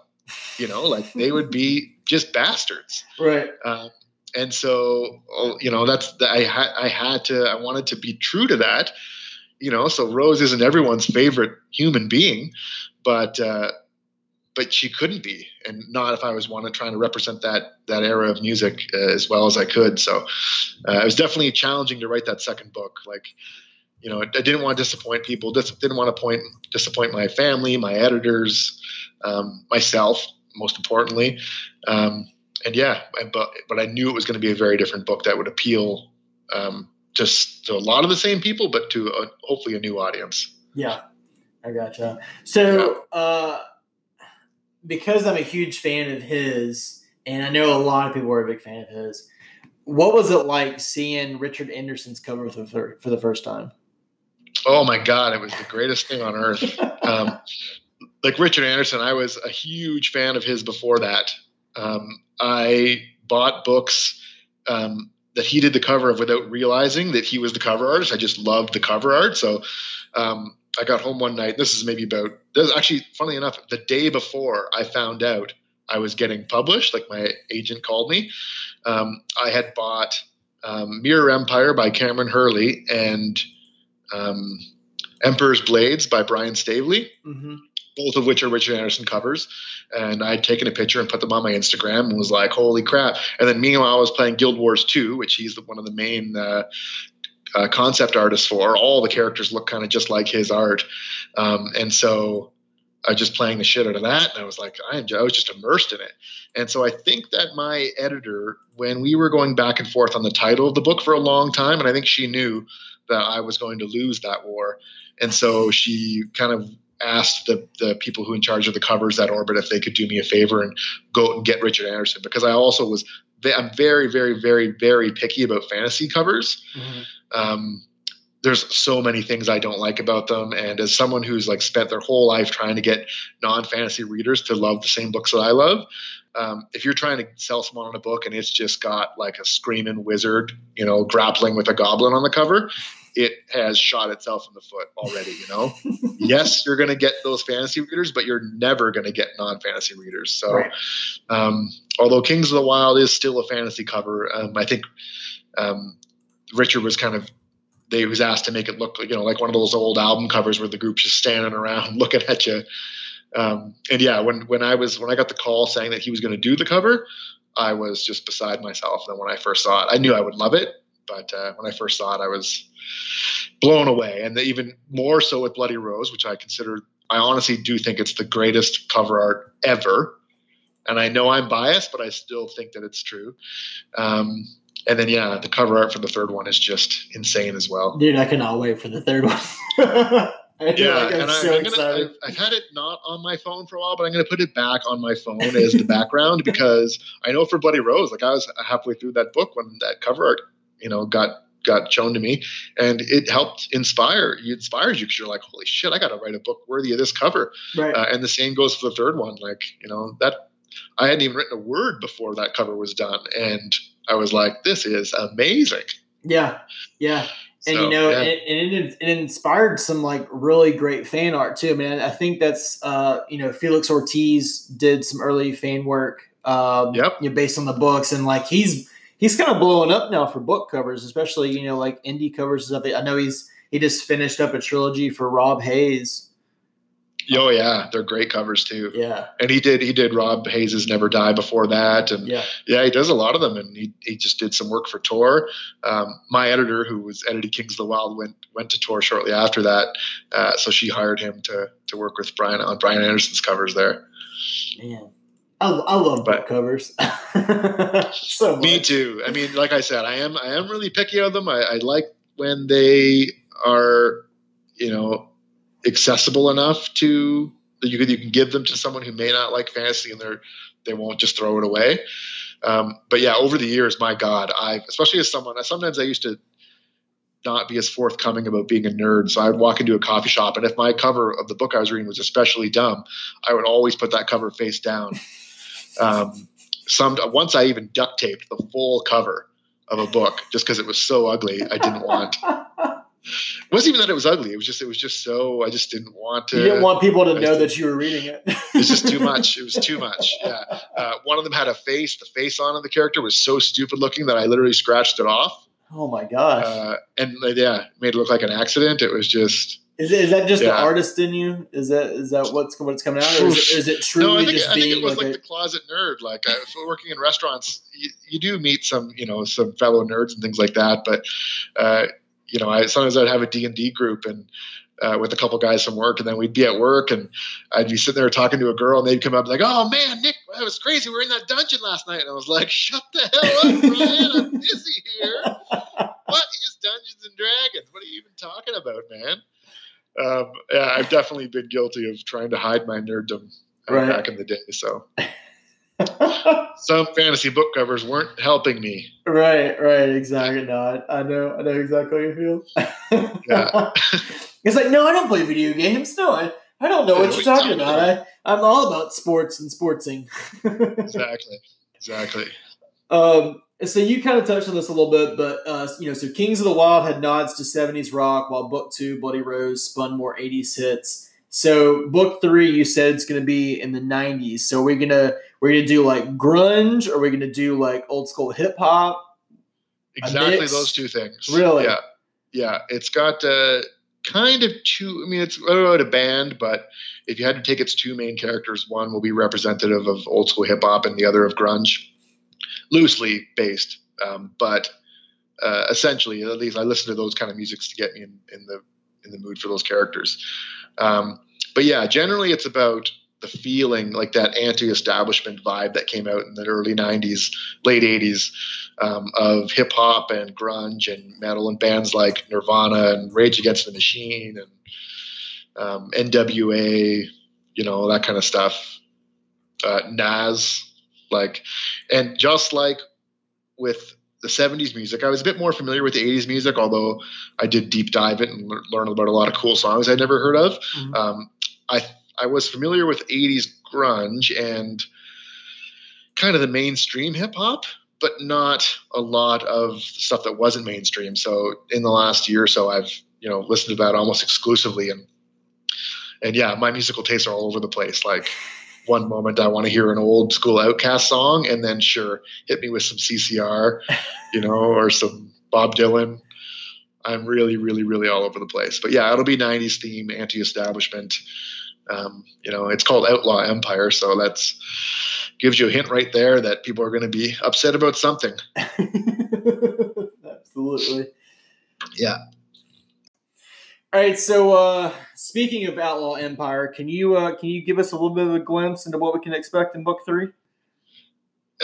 Speaker 2: You know, like they would be <laughs> just bastards.
Speaker 1: Right.
Speaker 2: Uh, and so oh, you know that's I had I had to I wanted to be true to that, you know. So Rose isn't everyone's favorite human being, but uh, but she couldn't be, and not if I was wanted trying to represent that that era of music uh, as well as I could. So uh, it was definitely challenging to write that second book. Like you know, I didn't want to disappoint people. Didn't want to point disappoint my family, my editors, um, myself, most importantly. Um, and yeah, but but I knew it was going to be a very different book that would appeal um, just to a lot of the same people, but to a, hopefully a new audience.
Speaker 1: Yeah, I gotcha. So, yeah. uh, because I'm a huge fan of his, and I know a lot of people are a big fan of his, what was it like seeing Richard Anderson's cover for the, for the first time?
Speaker 2: Oh my God, it was the greatest thing on earth. <laughs> Um, like Richard Anderson, I was a huge fan of his before that. Um, I bought books um, that he did the cover of without realizing that he was the cover artist. I just loved the cover art. So um, I got home one night. This is maybe about, this is actually, funny enough, the day before I found out I was getting published, like my agent called me. Um, I had bought um, Mirror Empire by Kameron Hurley and um, Emperor's Blades by Brian Staveley. Mm-hmm both of which are Richard Anderson covers. And I had taken a picture and put them on my Instagram and was like, holy crap. And then meanwhile, I was playing Guild Wars 2, which he's the, one of the main uh, uh, concept artist for. All the characters look kind of just like his art. Um, and so I was just playing the shit out of that. And I was like, I, I was just immersed in it. And so I think that my editor, when we were going back and forth on the title of the book for a long time, and I think she knew that I was going to lose that war. And so she kind of asked the the people who in charge of the covers at Orbit if they could do me a favor and go and get Richard Anderson because I also was I'm very very very very picky about fantasy covers. Mm-hmm. Um, there's so many things I don't like about them, and as someone who's like spent their whole life trying to get non fantasy readers to love the same books that I love, um, if you're trying to sell someone on a book and it's just got like a screaming wizard, you know, grappling with a goblin on the cover, it has shot itself in the foot already. You know, <laughs> yes, you're going to get those fantasy readers, but you're never going to get non-fantasy readers. So, right. um, although Kings of the Wyld is still a fantasy cover, um, I think um, Richard was kind of they was asked to make it look like you know like one of those old album covers where the group's just standing around <laughs> looking at you. Um, and yeah, when when I was when I got the call saying that he was going to do the cover, I was just beside myself. And when I first saw it, I knew I would love it, but uh, when I first saw it, I was blown away. And even more so with Bloody Rose, which I consider, I honestly do think it's the greatest cover art ever. And I know I'm biased, but I still think that it's true. Um, and then, yeah, the cover art for the third one is just insane as well.
Speaker 1: Dude, I cannot wait for the third one. <laughs>
Speaker 2: yeah, like and so I, am gonna, I've, I've, had it not on my phone for a while, but I'm going to put it back on my phone as the background <laughs> because I know for Bloody Rose, like I was halfway through that book when that cover art, you know, got got shown to me, and it helped inspire. It inspires you because you're like, holy shit, I got to write a book worthy of this cover.
Speaker 1: Right.
Speaker 2: Uh, and the same goes for the third one. Like you know that I hadn't even written a word before that cover was done, and I was like, this is amazing.
Speaker 1: Yeah, yeah. And so, you know, yeah. it, it, it, inspired some like really great fan art too. I mean, I think that's uh, you know Felix Ortiz did some early fan work, um,
Speaker 2: yep.
Speaker 1: you know, based on the books, and like he's he's kind of blowing up now for book covers, especially you know like indie covers and stuff. I know he's he just finished up a trilogy for Rob Hayes.
Speaker 2: Oh yeah, they're great covers too.
Speaker 1: Yeah,
Speaker 2: and he did he did Rob Hayes's Never Die before that, and
Speaker 1: yeah,
Speaker 2: yeah, he does a lot of them, and he, he just did some work for Tor. Um, my editor, who was editing Kings of the Wyld, went went to Tor shortly after that, uh, so she hired him to to work with Brian on Brian Anderson's covers there.
Speaker 1: Man, I, I love but, book covers. <laughs> so much.
Speaker 2: me too. I mean, like I said, I am I am really picky on them. I, I like when they are, you know, accessible enough to that you can you can give them to someone who may not like fantasy and they're they won't just throw it away. Um, but yeah, over the years, my God, I especially as someone, sometimes I used to not be as forthcoming about being a nerd. So I would walk into a coffee shop, and if my cover of the book I was reading was especially dumb, I would always put that cover face down. <laughs> Um, some once I even duct taped the full cover of a book just because it was so ugly. I didn't want <laughs> it wasn't even that it was ugly. It was just it was just so I just didn't want to.
Speaker 1: You didn't want people to I know that you were reading it.
Speaker 2: it's just too <laughs> much. It was too much. Yeah. Uh, one of them had a face. The face on of the character was so stupid looking that I literally scratched it off.
Speaker 1: Oh my gosh.
Speaker 2: Uh, and yeah, made it look like an accident. It was just.
Speaker 1: Is, it, is that just yeah. the artist in you? Is that is that what's what's coming out, or is it, is it truly no, I think,
Speaker 2: just
Speaker 1: I
Speaker 2: think it was like, like a, the closet nerd. Like I, working in restaurants, you, you, do meet some you know some fellow nerds and things like that, but uh, you know, I sometimes I'd have a D and D group and uh, with a couple guys from work, and then we'd be at work, and I'd be sitting there talking to a girl, and they'd come up like, "Oh man, Nick, that was crazy. We were in that dungeon last night," and I was like, "Shut the hell up, <laughs> Brian. I'm busy here. What is Dungeons and Dragons? What are you even talking about, man?" Um, yeah, I've definitely been guilty of trying to hide my nerddom uh, right. back in the day. So <laughs> some fantasy book covers weren't helping me.
Speaker 1: Right, right, exactly. No, I, I know, I know exactly how you feel. yeah. <laughs> it's like, no, I don't play video games. No, I, I don't know what you're talking about. about. I, I'm all about sports and sportsing. <laughs>
Speaker 2: exactly, exactly.
Speaker 1: Um, so you kind of touched on this a little bit, but uh, you know, so Kings of the Wyld had nods to '70s rock, while Book Two, Bloody Rose, spun more '80s hits. So book three, you said it's going to be in the '90s. So we're gonna we're gonna do like grunge, or we're gonna do like old school hip hop.
Speaker 2: Exactly those two things.
Speaker 1: Really?
Speaker 2: Yeah, yeah. It's got uh, kind of two. I mean, it's about a band, but if you had to take its two main characters, one will be representative of old school hip hop, and the other of grunge, loosely based. Um, but uh, essentially, at least I listen to those kind of musics to get me in, in the in the mood for those characters. Um, but yeah, generally it's about the feeling like that anti-establishment vibe that came out in the early 90s late 80s um, of hip-hop and grunge and metal and bands like nirvana and rage against the machine and um, nwa you know that kind of stuff uh, nas like and just like with the 70s music. I was a bit more familiar with the 80s music, although I did deep dive it and learn about a lot of cool songs I'd never heard of. Mm-hmm. Um, I I was familiar with 80s grunge and kind of the mainstream hip hop, but not a lot of stuff that wasn't mainstream. So in the last year or so, I've you know listened to that almost exclusively, and and yeah, my musical tastes are all over the place. Like one moment I want to hear an old school OutKast song, and then sure, hit me with some CCR, <laughs> you know, or some Bob Dylan. I'm really, really, really all over the place. But yeah, it'll be 90s theme, anti-establishment. Um, you know, it's called Outlaw Empire, so that's gives you a hint right there that people are going to be upset about something. <laughs>
Speaker 1: Absolutely.
Speaker 2: Yeah.
Speaker 1: All right, so uh, speaking of Outlaw Empire, can you uh, can you give us a little bit of a glimpse into what we can expect in book three?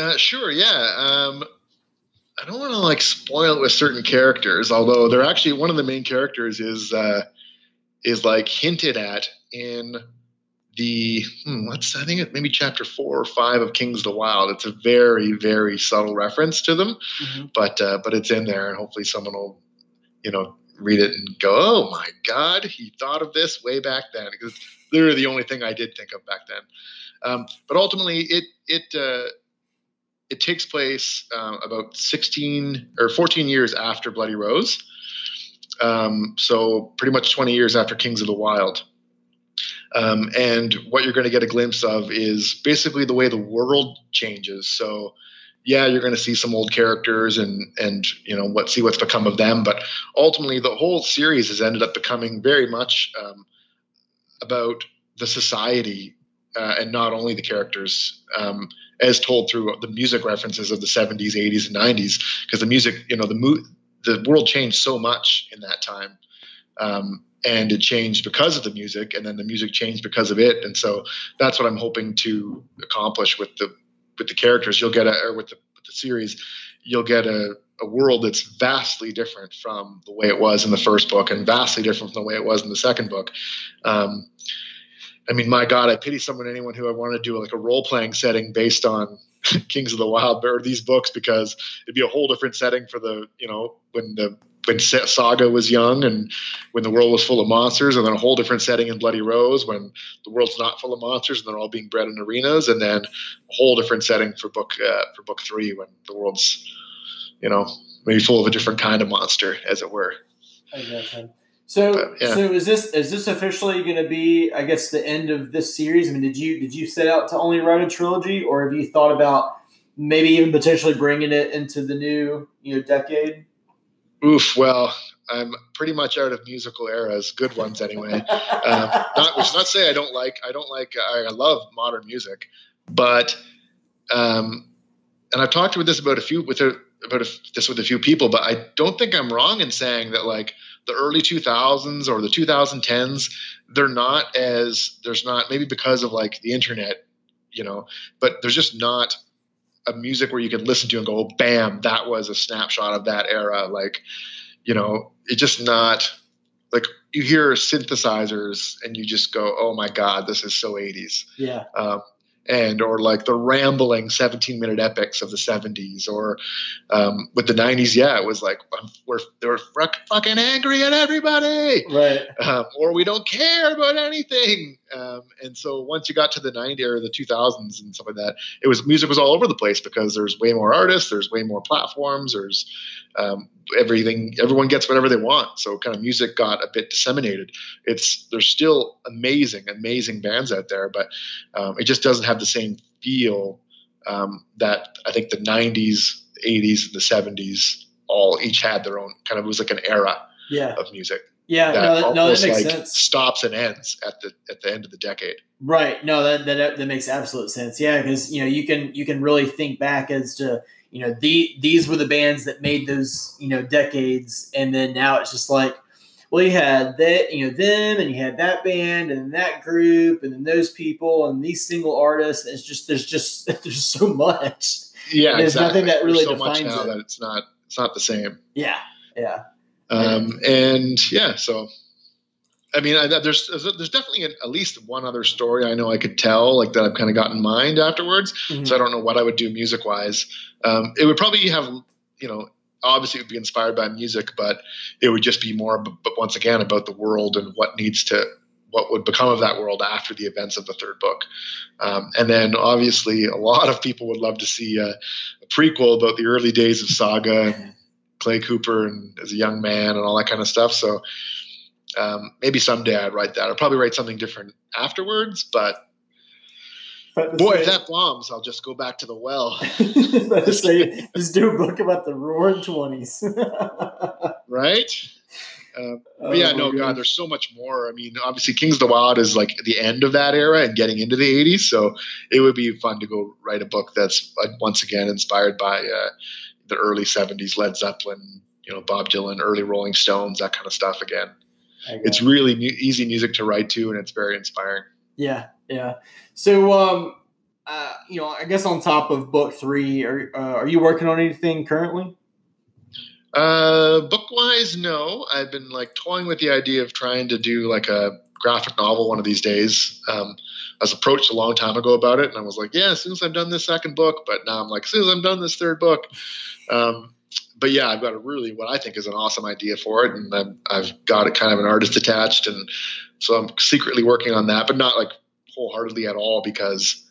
Speaker 2: Uh, sure. Yeah. Um, I don't want to like spoil it with certain characters, although they're actually one of the main characters is uh, is like hinted at in the hmm, what's I think it maybe chapter four or five of Kings of the Wyld. It's a very very subtle reference to them, mm-hmm. but uh, but it's in there, and hopefully someone will you know read it and go, oh my God, he thought of this way back then. Because literally the only thing I did think of back then. Um, but ultimately, it it uh, it takes place uh, about 16 or 14 years after Bloody Rose. Um, so pretty much 20 years after Kings of the Wyld. Um, and what you're going to get a glimpse of is basically the way the world changes. So yeah, you're going to see some old characters and and you know what see what's become of them. But ultimately, the whole series has ended up becoming very much um, about the society uh, and not only the characters, um, as told through the music references of the 70s, 80s, and 90s. Because the music, you know, the mo- the world changed so much in that time. Um, and it changed because of the music and then the music changed because of it and so that's what i'm hoping to accomplish with the with the characters you'll get a or with the, with the series you'll get a, a world that's vastly different from the way it was in the first book and vastly different from the way it was in the second book. Um, i mean my god i pity someone anyone who i want to do like a role-playing setting based on <laughs> kings of the Wyld or these books because it'd be a whole different setting for the you know when the when Saga was young and when the world was full of monsters, and then a whole different setting in Bloody Rose when the world's not full of monsters and they're all being bred in arenas, and then a whole different setting for book uh, for book three when the world's you know maybe full of a different kind of monster, as it were.
Speaker 1: I. So, but, yeah. so is this is this officially going to be, I guess, the end of this series? I mean, did you did you set out to only write a trilogy, or have you thought about maybe even potentially bringing it into the new you know decade?
Speaker 2: Oof. Well, I'm pretty much out of musical eras, good ones anyway. <laughs> um, not, which is not to say I don't like. I don't like. I, I love modern music, but um, and I've talked with this about a few with a, about a, this with a few people, but I don't think I'm wrong in saying that like the early 2000s or the 2010s, they're not as there's not maybe because of like the internet, you know, but there's just not a music where you can listen to and go, bam, that was a snapshot of that era. Like, you know, it's just not like you hear synthesizers and you just go, oh my God, this is so 80s.
Speaker 1: Yeah.
Speaker 2: Um, and or like the rambling 17 minute epics of the 70s or um, with the 90s yeah it was like um, we're they were fucking angry at everybody.
Speaker 1: Right.
Speaker 2: Um, or we don't care about anything. Um, and so once you got to the 90s or the 2000s and stuff like that it was music was all over the place because there's way more artists there's way more platforms there's um, everything everyone gets whatever they want. So kind of music got a bit disseminated. It's there's still amazing amazing bands out there but um, it just doesn't have the same feel um, that i think the 90s 80s and the 70s all each had their own kind of it was like an era
Speaker 1: yeah.
Speaker 2: of music
Speaker 1: yeah, that no, that, no, that makes
Speaker 2: like
Speaker 1: sense.
Speaker 2: Stops and ends at the at the end of the decade.
Speaker 1: Right. No, that that that makes absolute sense. Yeah, because you know you can you can really think back as to you know the these were the bands that made those you know decades and then now it's just like well you had that you know them and you had that band and that group and then those people and these single artists it's just there's just <laughs> there's so much
Speaker 2: yeah
Speaker 1: there's
Speaker 2: exactly.
Speaker 1: nothing that really
Speaker 2: so
Speaker 1: defines
Speaker 2: now
Speaker 1: it
Speaker 2: that it's not it's not the same
Speaker 1: yeah yeah
Speaker 2: um, and yeah so I mean, I, there's there's definitely at least one other story I know I could tell, like that I've kind of got in mind afterwards. Mm-hmm. So I don't know what I would do music wise. Um, it would probably have, you know, obviously it would be inspired by music, but it would just be more, but once again, about the world and what needs to, what would become of that world after the events of the third book. Um, and then obviously, a lot of people would love to see a, a prequel about the early days of Saga and Clay Cooper and as a young man and all that kind of stuff. So um, maybe someday I'd write that. I'll probably write something different afterwards, but boy, if that bombs, I'll just go back to the well. <laughs>
Speaker 1: just, <laughs> say, just do a book about the roaring twenties, <laughs>
Speaker 2: right? Uh, but yeah, oh, no, God, there's so much more. I mean, obviously, Kings of the Wyld is like the end of that era and getting into the 80s. So it would be fun to go write a book that's uh, once again inspired by uh, the early 70s, Led Zeppelin, you know, Bob Dylan, early Rolling Stones, that kind of stuff again it's really mu- easy music to write to, and it's very inspiring.
Speaker 1: Yeah, yeah. So, um, uh, you know, I guess on top of book three, are uh, are you working on anything currently?
Speaker 2: Uh, book wise, no. I've been like toying with the idea of trying to do like a graphic novel one of these days. Um, I was approached a long time ago about it, and I was like, yeah, as soon as I've done this second book, but now I'm like, as soon as I'm done this third book. Um, but yeah, I've got a really what I think is an awesome idea for it, and I've, I've got a kind of an artist attached, and so I'm secretly working on that, but not like wholeheartedly at all because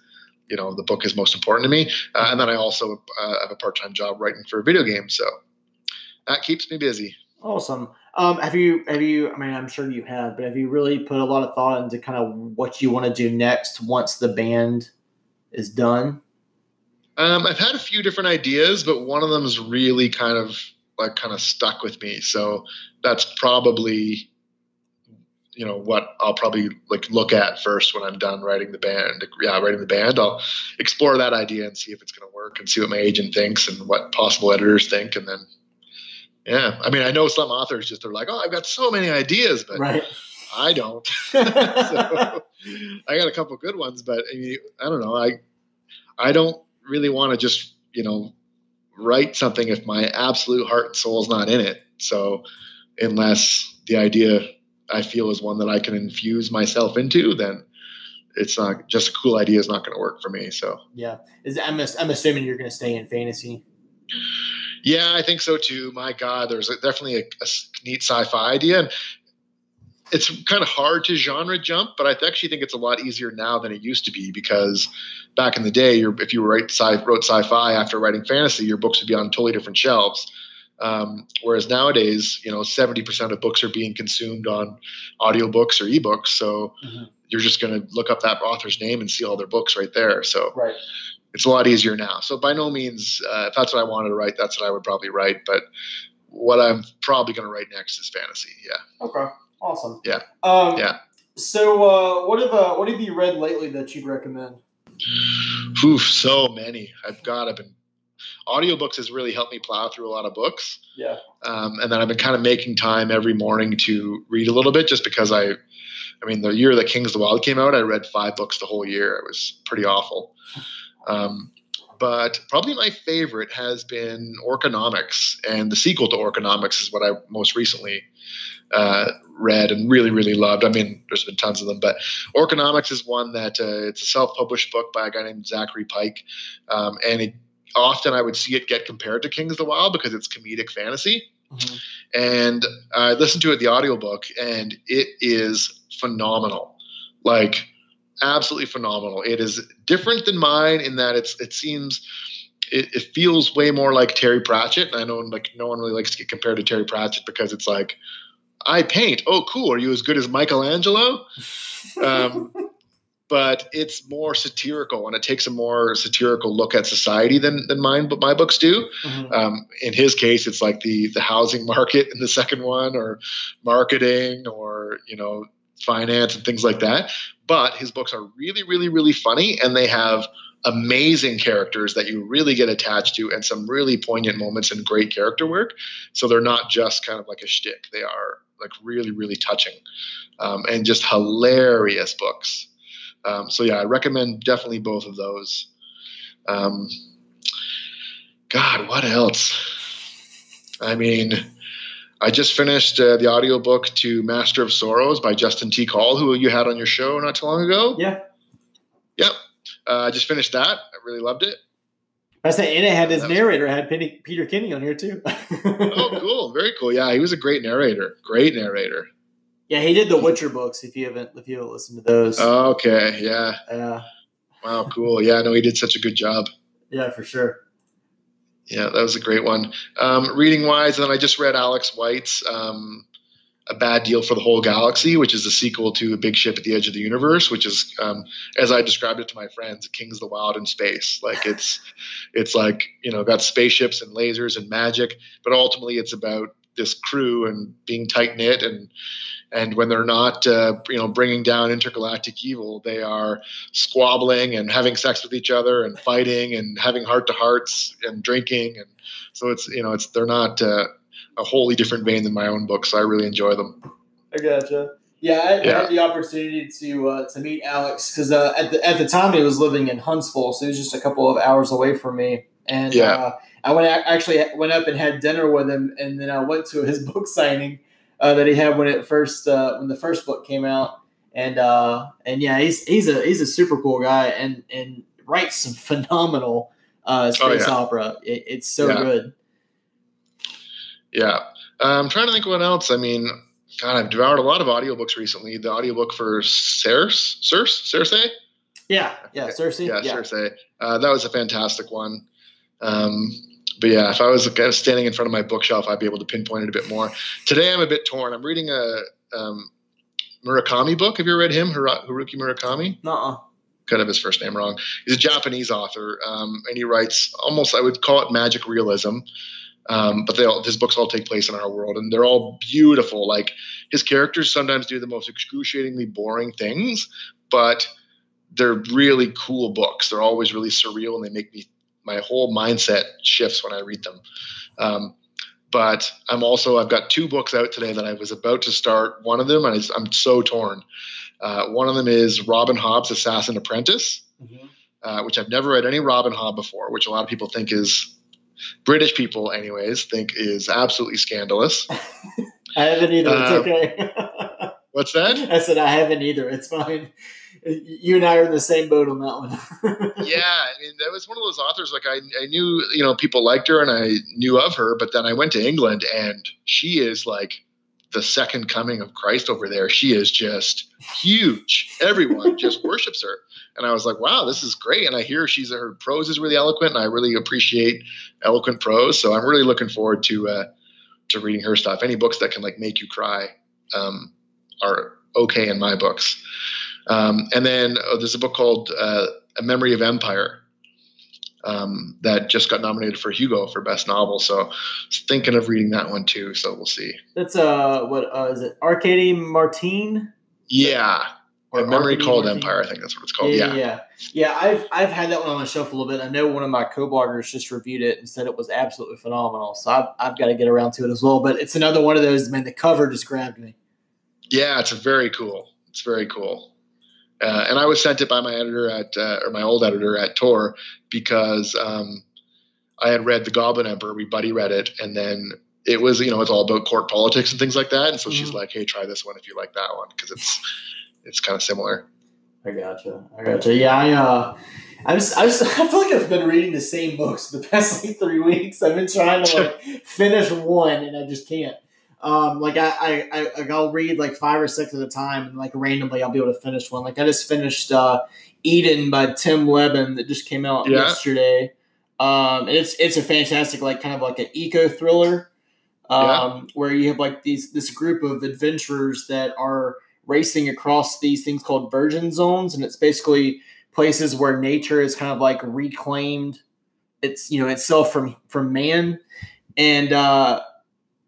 Speaker 2: you know the book is most important to me. Uh, and then I also uh, have a part time job writing for a video game, so that keeps me busy.
Speaker 1: Awesome. Um, have you have you? I mean, I'm sure you have, but have you really put a lot of thought into kind of what you want to do next once the band is done?
Speaker 2: Um, I've had a few different ideas, but one of them is really kind of like kind of stuck with me. So that's probably you know what I'll probably like look at first when I'm done writing the band. Yeah, writing the band, I'll explore that idea and see if it's going to work and see what my agent thinks and what possible editors think, and then yeah, I mean, I know some authors just are like, oh, I've got so many ideas, but
Speaker 1: right.
Speaker 2: I don't. <laughs> <laughs> so, I got a couple good ones, but I, mean, I don't know. I I don't really want to just you know write something if my absolute heart and soul is not in it. So unless the idea I feel is one that I can infuse myself into, then it's not just a cool idea is not going to work for me. So
Speaker 1: yeah, is I'm I'm assuming you're going to stay in fantasy.
Speaker 2: Yeah, I think so too. My God, there's a, definitely a, a, neat sci-fi idea, and it's kind of hard to genre jump. But I actually think it's a lot easier now than it used to be because back in the day, if you write sci, wrote sci-fi after writing fantasy, your books would be on totally different shelves. Um, whereas nowadays, you know, 70% of books are being consumed on audiobooks or ebooks. So mm-hmm. you're just going to look up that author's name and see all their books right there. So
Speaker 1: right.
Speaker 2: it's a lot easier now. So by no means, uh, if that's what I wanted to write, that's what I would probably write. But what I'm probably going to write next is fantasy. Yeah.
Speaker 1: Okay. Awesome.
Speaker 2: Yeah.
Speaker 1: Um,
Speaker 2: yeah.
Speaker 1: So uh, what have uh, what have you read lately that you'd recommend?
Speaker 2: Oof, so many. I've got. I've been audiobooks has really helped me plow through a lot of books.
Speaker 1: Yeah.
Speaker 2: Um, and then I've been kind of making time every morning to read a little bit just because I, I mean, the year that Kings of the Wyld came out, I read five books the whole year. It was pretty awful. Um, but probably my favorite has been Orconomics, and the sequel to Orconomics is what I most recently uh, read and really, really loved. I mean, there's been tons of them, but Orconomics is one that uh, it's a self-published book by a guy named Zachary Pike, um, and it often I would see it get compared to Kings of the Wyld because it's comedic fantasy. Mm-hmm. And I listened to it the audiobook and it is phenomenal. Like absolutely phenomenal. It is different than mine in that it's it seems it, it feels way more like Terry Pratchett. And I know like no one really likes to get compared to Terry Pratchett because it's like I paint. Oh, cool. Are you as good as Michelangelo? <laughs> Um, but it's more satirical and it takes a more satirical look at society than than mine but my books do. Mm-hmm. um, in his case it's like the the housing <laughs> market in the second one or marketing or you know finance and things like that. But his books are really really really funny and they have amazing characters that you really get attached to and some really poignant moments and great character work. So they're not just kind of like a shtick. They are like really really touching. Um, and just hilarious books um, so yeah, I recommend definitely both of those. Um, God, what else? I mean, I just finished uh, the audiobook to Master of Sorrows by Justin T. Call, who you had on your show not too long ago.
Speaker 1: Yeah.
Speaker 2: Yep. Uh, I just finished that. I really loved it.
Speaker 1: I said, and it had his narrator had Peter Kenny on here too. <laughs>
Speaker 2: oh, cool! Very cool. Yeah, he was a great narrator. Great narrator.
Speaker 1: Yeah, he did the Witcher books. If you haven't, if you haven't listened to those.
Speaker 2: Oh, okay. Yeah.
Speaker 1: Yeah.
Speaker 2: Wow. Cool. Yeah. No, he did such a good job.
Speaker 1: Yeah, for sure.
Speaker 2: Yeah, that was a great one. Um, reading wise, and then I just read Alex White's um, "A Bad Deal for the Whole Galaxy," which is a sequel to "A Big Ship at the Edge of the Universe," which is, um, as I described it to my friends, "Kings of the Wyld in space." Like it's, <laughs> it's like you know, got spaceships and lasers and magic, but ultimately it's about this crew and being tight knit and and when they're not uh, you know bringing down intergalactic evil they are squabbling and having sex with each other and fighting and having heart to hearts and drinking. And so it's you know it's they're not uh, a wholly different vein than my own book so i really enjoy them.
Speaker 1: I gotcha. Yeah i, yeah. I had the opportunity to uh, to meet alex because uh, at, the, at the time he was living in huntsville so he was just a couple of hours away from me. And yeah. Uh, I went actually went up and had dinner with him, and then I went to his <laughs> book signing uh, that he had when it first uh, when the first book came out, and uh, and yeah, he's he's a he's a super cool guy, and and writes some <laughs> phenomenal uh, space oh, yeah. opera. It, it's so
Speaker 2: yeah.
Speaker 1: good.
Speaker 2: Yeah, I'm trying to think what else. I mean, God, I've devoured a lot of audiobooks recently. The audiobook for Circe, Circe, Circe.
Speaker 1: Yeah, yeah, Circe.
Speaker 2: Yeah, yeah. Circe. Uh, that was a fantastic one. Um, but yeah, if I was standing in front of my bookshelf, I'd be able to pinpoint it a bit more. Today, I'm a bit torn. I'm reading a um, Murakami book. Have you read him, Haruki Murakami?
Speaker 1: uh
Speaker 2: kind of his first name wrong. He's a Japanese author, um, and he writes almost I would call it magic realism. Um, but they all, his books all take place in our world, and they're all beautiful. Like his characters sometimes do the most excruciatingly boring things, but they're really cool books. They're always really surreal, and they make me my whole mindset shifts when I read them. Um, but I'm also I've got two books out today that I was about to start. One of them, and I'm so torn. Uh, one of them is Robin Hobb's Assassin Apprentice, mm-hmm. uh, which I've never read any Robin Hobb before, which a lot of people think is British people, anyways, think is absolutely scandalous. <laughs>
Speaker 1: I haven't either. It's uh, okay. <laughs>
Speaker 2: what's that?
Speaker 1: I said I haven't either. It's fine. You and I are in the same boat on that
Speaker 2: one. <laughs> yeah, I mean, that was one of those authors. Like I, I knew, you know, people liked her, and I knew of her. But then I went to England, and she is like the second coming of Christ over there. She is just huge. Everyone <laughs> just worships her. And I was like, wow, this is great. And I hear she's her prose is really eloquent, and I really appreciate eloquent prose. So I'm really looking forward to uh, to reading her stuff. Any books that can like make you cry um, are okay in my books. Um, and then oh, there's a book called uh, A Memory of Empire um, that just got nominated for Hugo for best novel. So thinking of reading that one too. So we'll see.
Speaker 1: That's uh, what uh, is it? Arkady Martine.
Speaker 2: Yeah, or Memory Called Martine? Empire. I think that's what it's called.
Speaker 1: Yeah, yeah, yeah, yeah. I've I've had that one on the shelf a little bit. I know one of my co-bloggers just reviewed it and said it was absolutely phenomenal. So I've I've got to get around to it as well. But it's another one of those. Man, the cover just grabbed me.
Speaker 2: Yeah, it's very cool. It's very cool. Uh, and I was sent it by my editor at uh, or my old editor at Tor because um, I had read The Goblin Emperor. We buddy read it, and then it was you know it's all about court politics and things like that. And so mm-hmm. she's like, "Hey, try this one if you like that one because it's it's kind of similar."
Speaker 1: I gotcha. I gotcha. Yeah, I uh, I just, I just, <laughs> I feel like I've been reading the same books the past like three weeks. I've been trying to like <laughs> finish one, and I just can't. Um, like I, I, I, I'll read like five or six at a time, and like randomly I'll be able to finish one. Like I just finished uh, Eden by Tim Lebbon that just came out yeah. yesterday. Um, and it's it's a fantastic like kind of like an eco thriller, um, yeah. where you have like these this group of adventurers that are racing across these things called virgin zones, and it's basically places where nature is kind of like reclaimed it's you know itself from from man and uh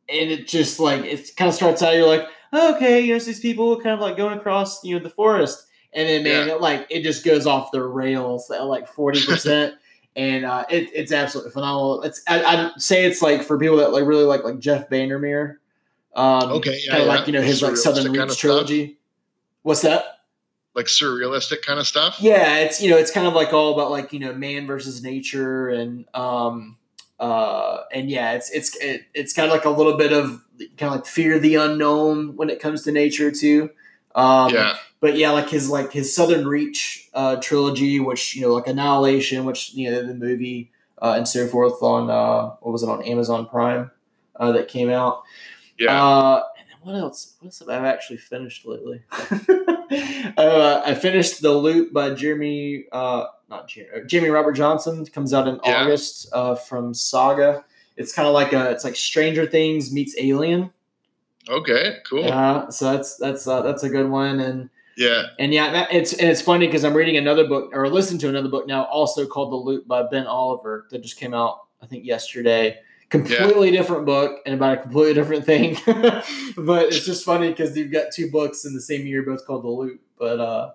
Speaker 1: and it just like it kind of starts out. You're like, okay, you know, these people kind of like going across you know the forest, and then man, yeah. it, like it just goes off the rails at like forty percent. <laughs> and uh, it, it's absolutely phenomenal. It's I, I'd say it's like for people that like really like like Jeff Vandermeer, um,
Speaker 2: okay, yeah,
Speaker 1: kind of yeah. like you know his like Southern Reach kind of trilogy. Stuff. What's that?
Speaker 2: Like surrealistic kind of stuff.
Speaker 1: Yeah, it's you know it's kind of like all about like you know man versus nature and um uh, and yeah, it's it's it, it's kind of like a little bit of kind of like fear the unknown when it comes to nature too. Um, yeah. But yeah, like his like his Southern Reach uh, trilogy, which you know, like Annihilation, which you know the movie uh, and so forth on uh, what was it on Amazon Prime uh, that came out. Yeah. Uh, what else? What else have I actually finished lately? <laughs> uh, I finished The Loop by Jeremy. Uh, not Jamie, uh, Jamie Robert Johnson comes out in yeah. August uh, from Saga. It's kind of like a it's like Stranger Things meets Alien.
Speaker 2: Okay, cool.
Speaker 1: Yeah, so that's that's uh, that's a good one, and
Speaker 2: yeah,
Speaker 1: and yeah, it's and it's funny because I'm reading another book or listening to another book now, also called The Loop by Ben Oliver that just came out I think yesterday. Completely yeah. different book and about a completely different thing, <laughs> but it's just funny because you've got two books in the same year, both called The Loop. But uh,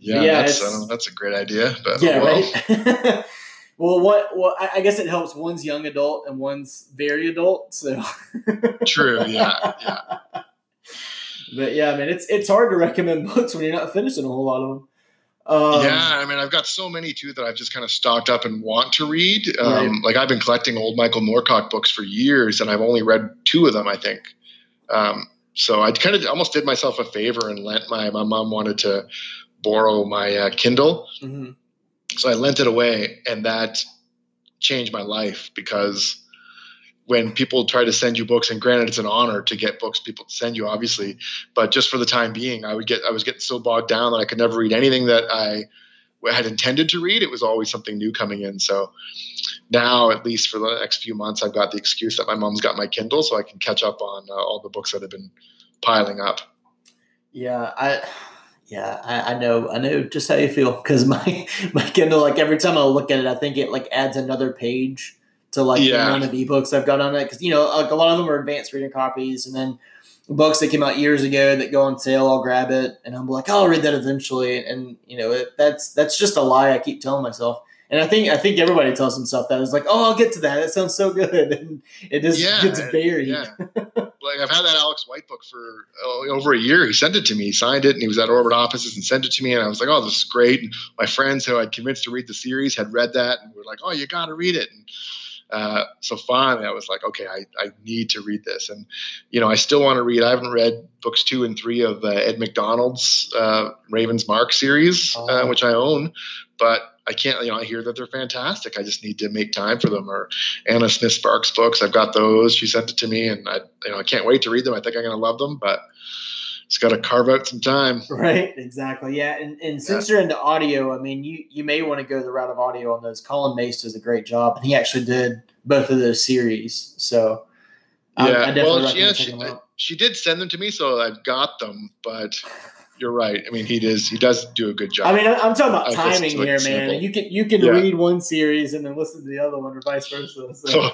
Speaker 2: yeah, yeah that's, uh, that's a great idea. But
Speaker 1: yeah, well. right. <laughs> well, what? Well, I, guess it helps. One's young adult and one's very adult. So <laughs>
Speaker 2: true. Yeah. Yeah.
Speaker 1: But yeah, man, it's it's hard to recommend books when you're not finishing a whole lot of them.
Speaker 2: Um, yeah, I mean, I've got so many too that I've just kind of stocked up and want to read. Um, right. Like I've been collecting old Michael Moorcock books for years, and I've only read two of them, I think. Um, so I kind of almost did myself a favor and lent my my mom wanted to borrow my uh, Kindle. Mm-hmm. So I lent it away, and that changed my life because when people try to send you books, and granted, it's an honor to get books people send you, obviously, but just for the time being, I would get I was getting so bogged down that I could never read anything that I had intended to read. It was always something new coming in. So now, at least for the next few months, I've got the excuse that my mom's got my Kindle, so I can catch up on uh, all the books that have been piling up.
Speaker 1: Yeah, I Yeah, I, I know. I know just how you feel because my <laughs> my Kindle, like every time I look at it, I think it like adds another page to like
Speaker 2: Yeah.
Speaker 1: the amount of ebooks I've got on it. Because you know, like a lot of them are advanced reading copies, and then books that came out years ago that go on sale, I'll grab it and I'm like, I'll read that eventually. And you know, it, that's that's just a lie I keep telling myself. And I think I think everybody tells themselves that it's like, oh, I'll get to that. It sounds so good, <laughs> and it just
Speaker 2: Yeah,
Speaker 1: gets buried.
Speaker 2: yeah. like I've had that Alex White book for oh, over a year. He sent it to me, he signed it, and he was at Orbit offices and sent it to me. And I was like, "Oh, this is great!" And my friends who I'd convinced to read the series had read that and were like, "Oh, you got to read it." And uh, so finally, I was like, "Okay, I, I need to read this." And you know, I still want to read. I haven't read books two and three of uh, Ed McDonald's uh, Ravens Mark series, uh,
Speaker 1: Oh.
Speaker 2: which I own, but. I can't, you know, I hear that they're fantastic. I just need to make time for them. Or Anna Smith Spark's books. I've got those. She sent it to me, and I, you know, I can't wait to read them. I think I'm going to love them, but just got to carve out some time. <laughs>
Speaker 1: Right, exactly. Yeah, and, and since you're into audio, I mean, you you may want to go the route of audio on those. Colin Mace does a great job, and he actually did both of those series. So,
Speaker 2: Yeah,
Speaker 1: I, definitely
Speaker 2: well, yeah, she,
Speaker 1: out.
Speaker 2: she did send them to me, so I've got them. But <laughs> you're right. I mean, he does he does do a good job.
Speaker 1: I mean, I'm talking about timing here,
Speaker 2: simple.
Speaker 1: man. You can you can
Speaker 2: Yeah.
Speaker 1: read one series and then listen to the other one, or vice versa. So.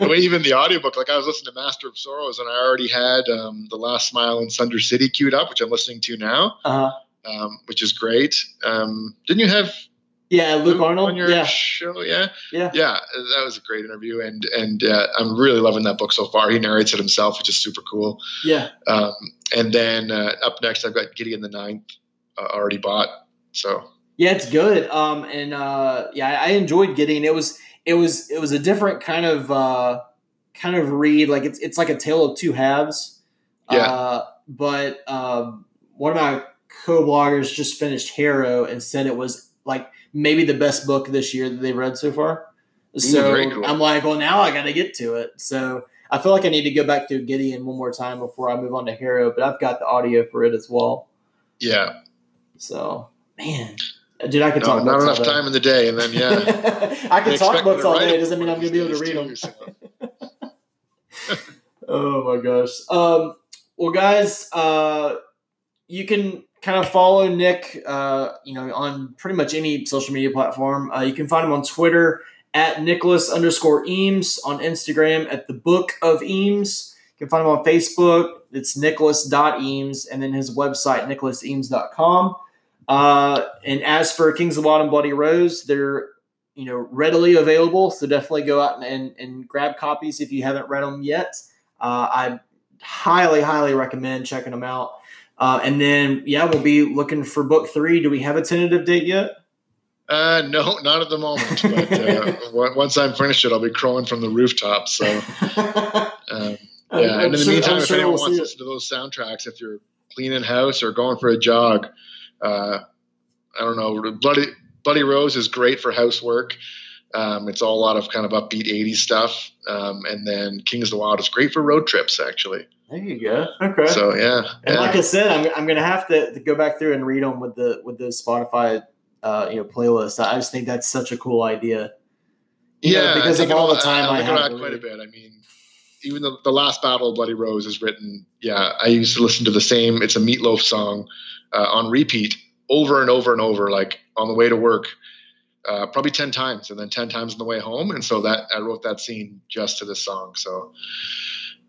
Speaker 1: <laughs>
Speaker 2: way even the audiobook, like I was listening to Master of Sorrows, and I already had um, the Last Smile in Sunder City queued up, which I'm listening to now,
Speaker 1: uh,
Speaker 2: um, which is great. Um, didn't you have
Speaker 1: yeah, Luke Arnold.
Speaker 2: on your
Speaker 1: Yeah,
Speaker 2: show? Yeah,
Speaker 1: Yeah.
Speaker 2: yeah. That was a great interview, and and uh, I'm really loving that book so far. He narrates it himself, which is super cool.
Speaker 1: yeah.
Speaker 2: Um, and then uh, up next, I've got Gideon the Ninth uh, already bought. So
Speaker 1: Yeah, it's good. Um, and uh, yeah, I enjoyed getting it. Was it was it was a different kind of uh, kind of read. Like it's it's like a tale of two halves.
Speaker 2: Yeah.
Speaker 1: Uh, but um, one of my co-bloggers just finished Harrow and said it was like maybe the best book this year that they've read so far. So
Speaker 2: cool.
Speaker 1: I'm like, well, now I got to get to it. So I feel like I need to go back to Gideon one more time before I move on to Harrow. But I've got the audio for it as well.
Speaker 2: yeah,
Speaker 1: So man, dude, I could
Speaker 2: no,
Speaker 1: talk
Speaker 2: not enough time in the day, and then yeah. <laughs>
Speaker 1: I can talk books all day.
Speaker 2: it
Speaker 1: Doesn't mean I'm going to be able to read them. <laughs> <laughs> Oh my gosh. Um, well, guys, uh, you can kind of follow Nick, uh, you know, on pretty much any social media platform. Uh, you can find him on Twitter at Nicholas underscore Eames, on Instagram at the Book of Eames. You can find him on Facebook. It's Nicholas.Eames, and then his website, nicholaseames.com. Uh, and as for Kings of Autumn Bloody Rose, they're you know readily available, so definitely go out and, and, and grab copies if you haven't read them yet. Uh, I highly, highly recommend checking them out. Uh, and then, yeah, we'll be looking for book three. Do we have a tentative date yet?
Speaker 2: Uh, no, not at the moment. But uh, <laughs> once I'm finished it, I'll be crawling from the rooftop. So <laughs> um, yeah.
Speaker 1: I'm
Speaker 2: and in the
Speaker 1: sure-
Speaker 2: meantime,
Speaker 1: I'm
Speaker 2: if
Speaker 1: sure
Speaker 2: anyone
Speaker 1: we'll
Speaker 2: wants to listen to those soundtracks, if you're cleaning house or going for a jog, uh, I don't know. Bloody Bloody Rose is great for housework. Um, it's all a lot of kind of upbeat 80s stuff. Um, and then Kings of the Wyld is great for road trips, actually.
Speaker 1: There you go. Okay.
Speaker 2: So yeah,
Speaker 1: and
Speaker 2: yeah.
Speaker 1: like I said, I'm, I'm gonna have to, to go back through and read them with the with the Spotify uh, you know playlist. I just think that's such a cool idea. You know,
Speaker 2: yeah,
Speaker 1: because
Speaker 2: I
Speaker 1: of all the time I
Speaker 2: I, it'll
Speaker 1: have
Speaker 2: quite a bit. I mean, even the, the last battle of Bloody Rose is written. Yeah, I used to listen to the same. It's a Meatloaf song uh, on repeat over and over and over, like on the way to work, uh, probably ten times, and then ten times on the way home. And so that I wrote that scene just to this song. So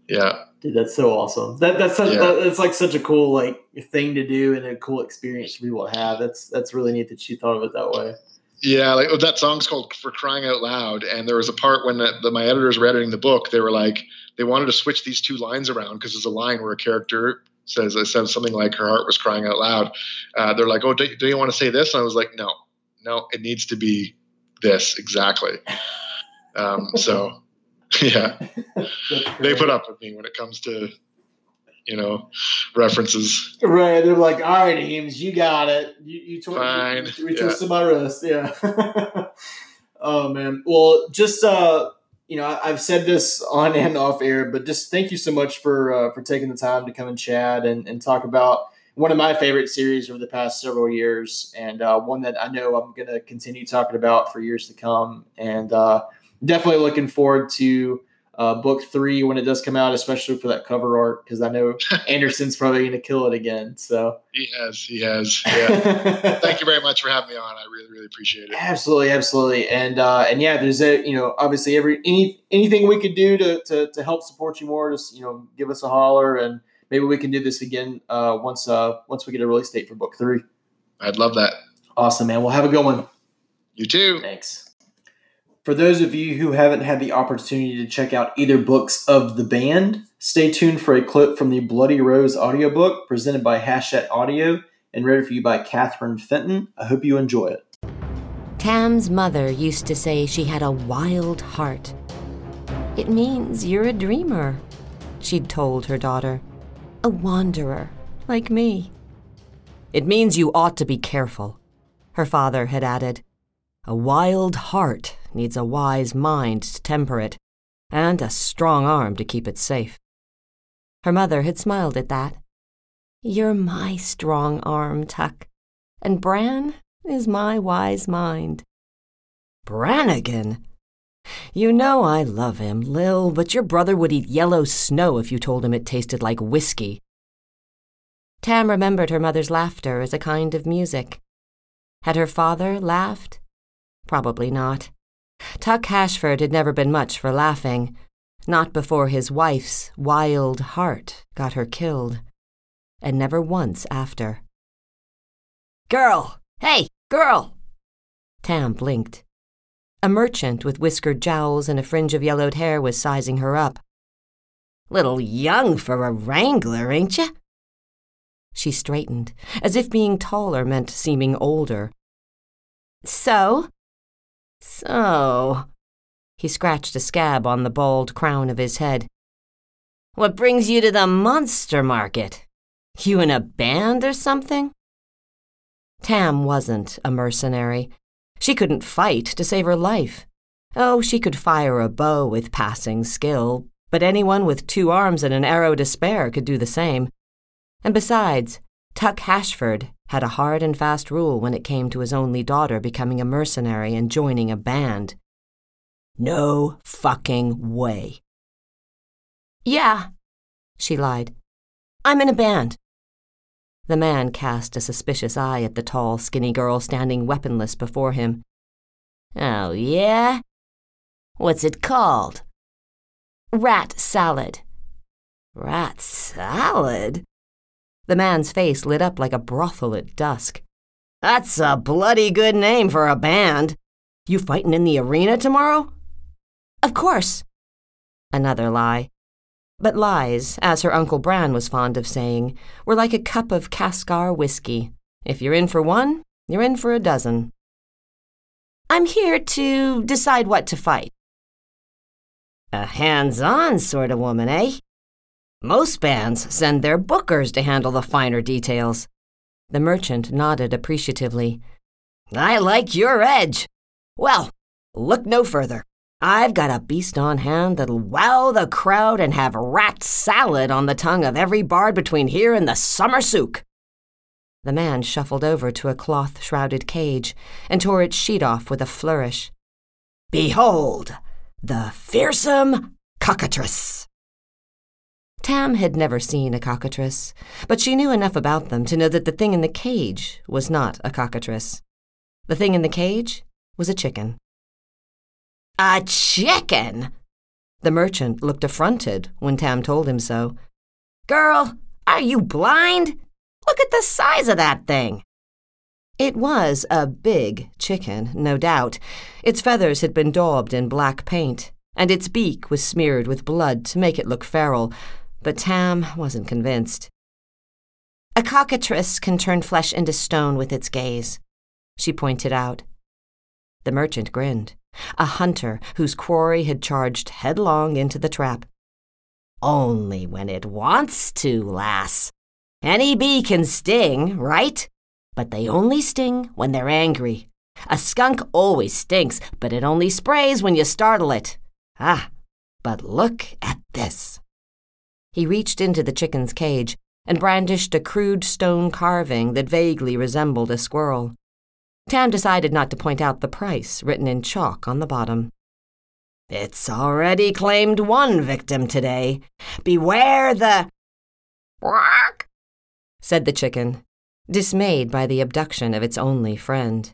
Speaker 2: yeah,
Speaker 1: Dude, that's so awesome. That that's such,
Speaker 2: Yeah.
Speaker 1: that, that's like such a cool like thing to do and a cool experience for people to have. That's that's really neat that you thought of it that way.
Speaker 2: Yeah, like that song's called "For Crying Out Loud," and there was a part when the, the, my editors were editing the book. They were like, they wanted to switch these two lines around because there's a line where a character says, "I said something like her heart was crying out loud." Uh, they're like, "Oh, do, do you want to say this?" And I was like, "No, no, it needs to be this exactly." Um, so, <laughs> yeah, they put up with me when it comes to, you know, references.
Speaker 1: Right, they're like, all right, Eames, you got it. You, you, tw-
Speaker 2: Fine,
Speaker 1: you, you
Speaker 2: yeah.
Speaker 1: twisted my wrist. Yeah. <laughs> oh man. Well, just uh, you know, I- I've said this on and off air, but just thank you so much for uh, for taking the time to come and chat and, and talk about one of my favorite series over the past several years, and uh, one that I know I'm going to continue talking about for years to come, and uh, definitely looking forward to uh, book three when it does come out, especially for that cover art, because I know <laughs> Anderson's probably going to kill it again. So
Speaker 2: he has, he has. <laughs> Yeah. Thank you very much for having me on. I really, really appreciate it.
Speaker 1: Absolutely, absolutely, and uh, and yeah, there's a you know obviously every any anything we could do to, to to help support you more, just you know give us a holler, and maybe we can do this again uh, once uh once we get a release date for book three.
Speaker 2: I'd love that.
Speaker 1: Awesome, man. We'll have a good one.
Speaker 2: You too.
Speaker 1: Thanks. For those of you who haven't had the opportunity to check out either books of the band, stay tuned for a clip from the Bloody Rose audiobook presented by Hachette Audio and read for you by Catherine Fenton. I hope you enjoy it.
Speaker 3: Tam's mother used to say she had a wild heart. It means you're a dreamer, she'd told her daughter. A wanderer, like me. It means you ought to be careful, her father had added. A wild heart needs a wise mind to temper it, and a strong arm to keep it safe. Her mother had smiled at that. You're my strong arm, Tuck, and Bran is my wise mind. Brannigan? You know I love him, Lil, but your brother would eat yellow snow if you told him it tasted like whiskey. Tam remembered her mother's laughter as a kind of music. Had her father laughed? Probably not. Tuck Hashford had never been much for laughing, not before his wife's wild heart got her killed, and never once after. Girl! Hey, girl! Tam blinked. A merchant with whiskered jowls and a fringe of yellowed hair was sizing her up. Little young for a wrangler, ain't ya? She straightened, as if being taller meant seeming older. So? So. He scratched a scab on the bald crown of his head. What brings you to the monster market? You in a band or something? Tam wasn't a mercenary. She couldn't fight to save her life. Oh, she could fire a bow with passing skill, but anyone with two arms and an arrow to spare could do the same. And besides, Tuck Hashford had a hard and fast rule when it came to his only daughter becoming a mercenary and joining a band. No fucking way. Yeah, she lied. I'm in a band. The man cast a suspicious eye at the tall, skinny girl standing weaponless before him. Oh, yeah? What's it called? Rat salad. Rat salad? The man's face lit up like a brothel at dusk. That's a bloody good name for a band. You fighting in the arena tomorrow? Of course. Another lie. But lies, as her Uncle Bran was fond of saying, were like a cup of Cascar whiskey. If you're in for one, you're in for a dozen. I'm here to decide what to fight. A hands on sort of woman, eh? Most bands send their bookers to handle the finer details. The merchant nodded appreciatively. I like your edge. Well, look no further. I've got a beast on hand that'll wow the crowd and have rat salad on the tongue of every bard between here and the summer souk. The man shuffled over to a cloth shrouded cage and tore its sheet off with a flourish. Behold, the fearsome cockatrice. Tam had never seen a cockatrice, but she knew enough about them to know that the thing in the cage was not a cockatrice. The thing in the cage was a chicken. A chicken? The merchant looked affronted when Tam told him so. Girl, are you blind? Look at the size of that thing. It was a big chicken, no doubt. Its feathers had been daubed in black paint, and its beak was smeared with blood to make it look feral, but Tam wasn't convinced. A cockatrice can turn flesh into stone with its gaze, she pointed out. The merchant grinned, a hunter whose quarry had charged headlong into the trap. Only when it wants to, lass. Any bee can sting, right? But they only sting when they're angry. A skunk always stinks, but it only sprays when you startle it. Ah, but look at this. He reached into the chicken's cage and brandished a crude stone carving that vaguely resembled a squirrel. Tam decided not to point out the price written in chalk on the bottom. It's already claimed one victim today. Beware the. Quack, said the chicken, dismayed by the abduction of its only friend.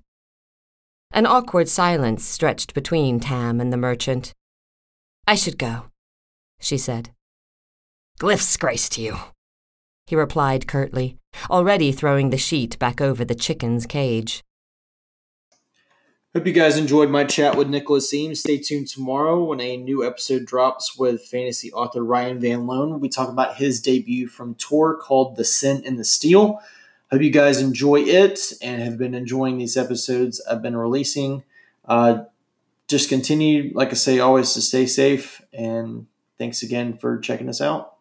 Speaker 3: An awkward silence stretched between Tam and the merchant. I should go, she said. Glyph's grace to you, he replied curtly, already throwing the sheet back over the chicken's cage.
Speaker 1: Hope you guys enjoyed my chat with Nicholas Eames. Stay tuned tomorrow when a new episode drops with fantasy author Ryan Van Loan. We talk about his debut from Tor called The Sin and the Steel. Hope you guys enjoy it and have been enjoying these episodes I've been releasing. Uh, just continue, like I say, always to stay safe. And thanks again for checking us out.